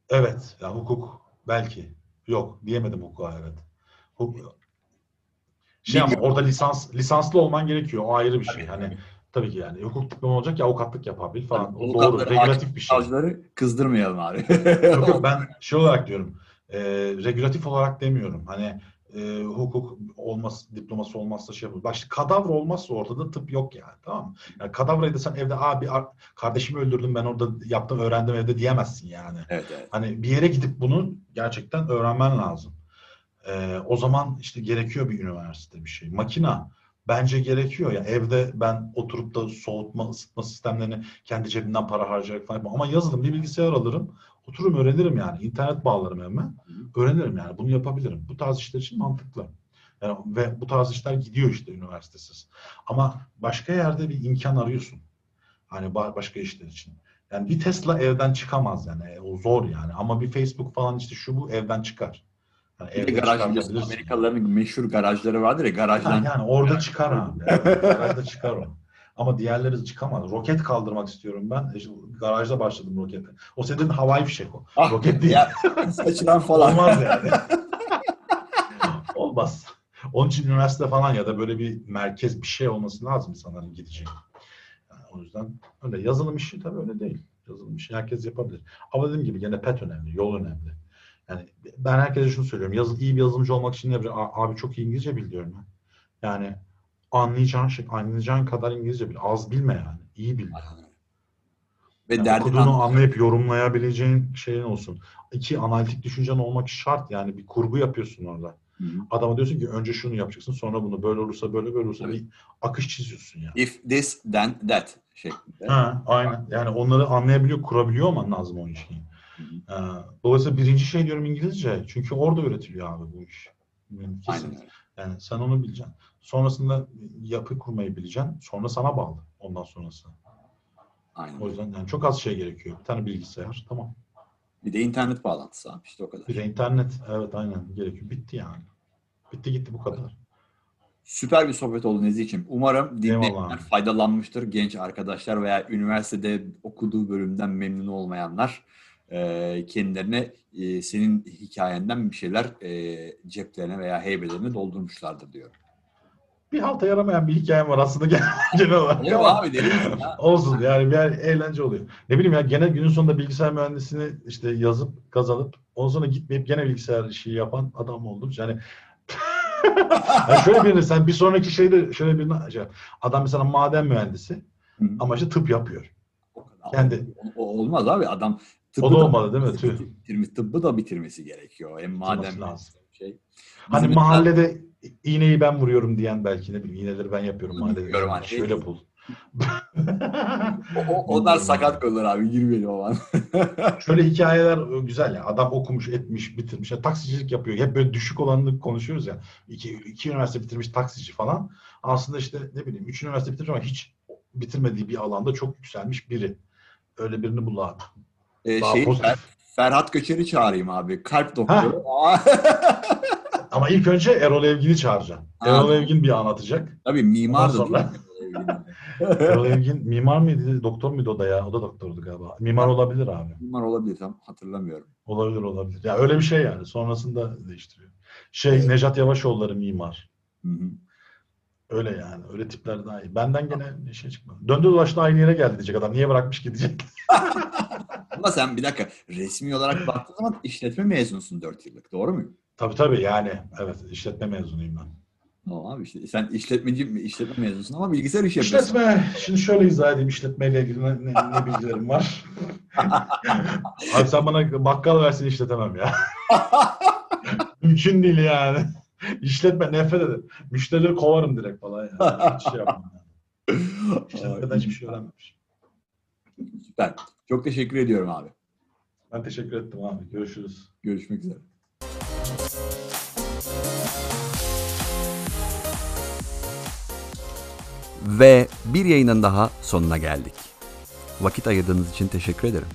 B: Evet, ya hukuk belki. Yok, diyemedim hukuka evet. Hukuk, şey ama orada lisans lisanslı olman gerekiyor. O ayrı bir şey. Hani tabii ki yani hukuk diplomu olacak ya avukatlık yapabil falan. o doğru. Regülatif bir şey.
A: Savcıları kızdırmayalım abi.
B: yok yok ben şey olarak diyorum. E, regülatif olarak demiyorum. Hani e, hukuk olmaz, diploması olmazsa şey yapılır. Bak işte kadavra olmazsa ortada tıp yok yani tamam mı? Yani kadavrayı da sen evde abi kardeşimi öldürdüm ben orada yaptım öğrendim evde diyemezsin yani.
A: Evet, evet.
B: Hani bir yere gidip bunu gerçekten öğrenmen lazım. E, o zaman işte gerekiyor bir üniversite bir şey. Makina bence gerekiyor. Yani evde ben oturup da soğutma, ısıtma sistemlerini kendi cebimden para harcayarak falan yapmam. Ama yazılım bir bilgisayar alırım. Otururum öğrenirim yani. İnternet bağlarım hemen. Öğrenirim yani. Bunu yapabilirim. Bu tarz işler için mantıklı. Yani, ve bu tarz işler gidiyor işte üniversitesiz. Ama başka yerde bir imkan arıyorsun. Hani başka işler için. Yani bir Tesla evden çıkamaz yani. E, o zor yani. Ama bir Facebook falan işte şu bu evden çıkar.
A: Yani bir de garaj biliyorsun Amerikalıların meşhur garajları vardır ya garajdan.
B: Yani, yani orada çıkar abi. Yani, garajda çıkar o. Ama diğerleri çıkamaz. Roket kaldırmak istiyorum ben. İşte garajda başladım rokete. O senin havai fişek o. Ah, Roket değil. Ya,
A: saçılan falan.
B: Olmaz yani. Olmaz. Onun için üniversite falan ya da böyle bir merkez bir şey olması lazım insanların gideceği. Yani o yüzden öyle yazılım işi tabii öyle değil. Yazılım işi herkes yapabilir. Ama dediğim gibi gene pet önemli, yol önemli. Yani ben herkese şunu söylüyorum. Yazı, iyi bir yazılımcı olmak için ne yapacağım? Abi çok iyi İngilizce bil diyorum ben. Yani anlayacağın şey, anlayacağın kadar İngilizce bil. Az bilme yani. İyi bil. Ve yani okuduğunu anlayıp yorumlayabileceğin şeyin olsun. İki, analitik düşüncen olmak şart. Yani bir kurgu yapıyorsun orada. Hı hı. Adama diyorsun ki önce şunu yapacaksın sonra bunu böyle olursa böyle böyle olursa bir akış çiziyorsun yani.
A: If this then that
B: şeklinde. Ha, aynen. Yani onları anlayabiliyor, kurabiliyor olman lazım o işi. Ee, dolayısıyla birinci şey diyorum İngilizce. Çünkü orada üretiliyor abi bu iş. Kesin. Yani sen onu bileceksin. Sonrasında yapı kurmayı bileceksin. Sonra sana bağlı ondan sonrası. Aynen. O yüzden yani çok az şey gerekiyor. Bir tane bilgisayar tamam.
A: Bir de internet bağlantısı abi işte o kadar.
B: Bir de internet evet aynen gerekiyor. Bitti yani. Bitti gitti bu kadar.
A: Süper bir sohbet oldu Nezih'ciğim. Umarım dinleyenler faydalanmıştır. Genç arkadaşlar veya üniversitede okuduğu bölümden memnun olmayanlar e, kendilerine e, senin hikayenden bir şeyler e, ceplerine veya heybelerine doldurmuşlardır diyorum.
B: Bir halta yaramayan bir hikayem var aslında genel, olarak.
A: Yok abi deli misin ya?
B: Olsun yani bir eğlence oluyor. Ne bileyim ya gene günün sonunda bilgisayar mühendisliğini işte yazıp kazalıp ondan sonra gitmeyip gene bilgisayar işi yapan adam oldum. Yani yani şöyle bir sen bir sonraki şeyde şöyle bir şey, adam mesela maden mühendisi
A: Hı.
B: ama işte tıp yapıyor.
A: O kadar.
B: Kendi.
A: O, olmaz abi adam tıbbı
B: O da
A: da
B: olmadı değil mi? Tüh.
A: bitirmiş, tıbbı da bitirmesi gerekiyor. Hem
B: Bitirmesi lazım.
A: şey.
B: Hani mahallede iğneyi ben vuruyorum diyen belki ne bileyim iğneleri ben yapıyorum mahallede.
A: Bilmiyorum hani.
B: Şöyle bul.
A: O, o- onlar sakat konular abi girmeyelim o an.
B: Şöyle hikayeler güzel ya. Adam okumuş, etmiş, bitirmiş. Ya, taksicilik yapıyor. Hep böyle düşük olanını konuşuyoruz ya. İki, iki üniversite bitirmiş taksici falan. Aslında işte ne bileyim üç üniversite bitirmiş ama hiç bitirmediği bir alanda çok yükselmiş biri. Öyle birini bul abi.
A: Ee,
B: Daha
A: şey,
B: pozitif.
A: Fer- Ferhat Göçer'i çağırayım abi. Kalp doktoru.
B: Ama ilk önce Erol Evgin'i çağıracaksın. Erol
A: Aa.
B: Evgin bir anlatacak.
A: Tabii mimar da
B: Ondan
A: mi?
B: Erol Evgin mimar mıydı? Doktor muydu o da ya? O da doktordu galiba. Mimar olabilir abi.
A: mimar olabilir tam hatırlamıyorum.
B: Olabilir olabilir. Ya öyle bir şey yani. Sonrasında değiştiriyor. Şey Nejat Yavaşoğulları mimar.
A: Hı hı.
B: Öyle yani. Öyle tipler daha iyi. Benden gene bir şey çıkmadı. Döndü dolaştı aynı yere geldi diyecek adam. Niye bırakmış ki diyecek.
A: Ama sen bir dakika resmi olarak baktığın zaman işletme mezunusun 4 yıllık doğru mu?
B: Tabii tabii yani. Evet işletme mezunuyum ben.
A: Tamam abi işte sen işletmeci mi işletme mezunusun ama bilgisayar işi yapıyorsun.
B: İşletme. Şimdi şöyle izah edeyim işletmeyle ilgili ne, ne, ne bilgilerim var. Abi sen bana bakkal versin işletemem ya. Mümkün değil yani. İşletme nefret ederim. Müşterileri kovarım direkt falan yani. Hiç şey yapmam. Yani. İşletmeden hiçbir şey öğrenmemiş.
A: Süper. Çok teşekkür ediyorum abi.
B: Ben teşekkür ettim abi. Görüşürüz.
A: Görüşmek üzere. Ve bir yayının daha sonuna geldik. Vakit ayırdığınız için teşekkür ederim.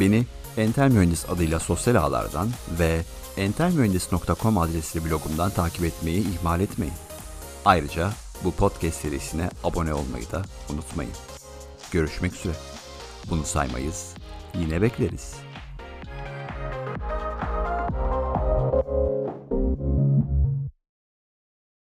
A: Beni Entel Mühendis adıyla sosyal ağlardan ve entelmühendis.com adresli blogumdan takip etmeyi ihmal etmeyin. Ayrıca bu podcast serisine abone olmayı da unutmayın. Görüşmek üzere. Bunu saymayız. Yine bekleriz.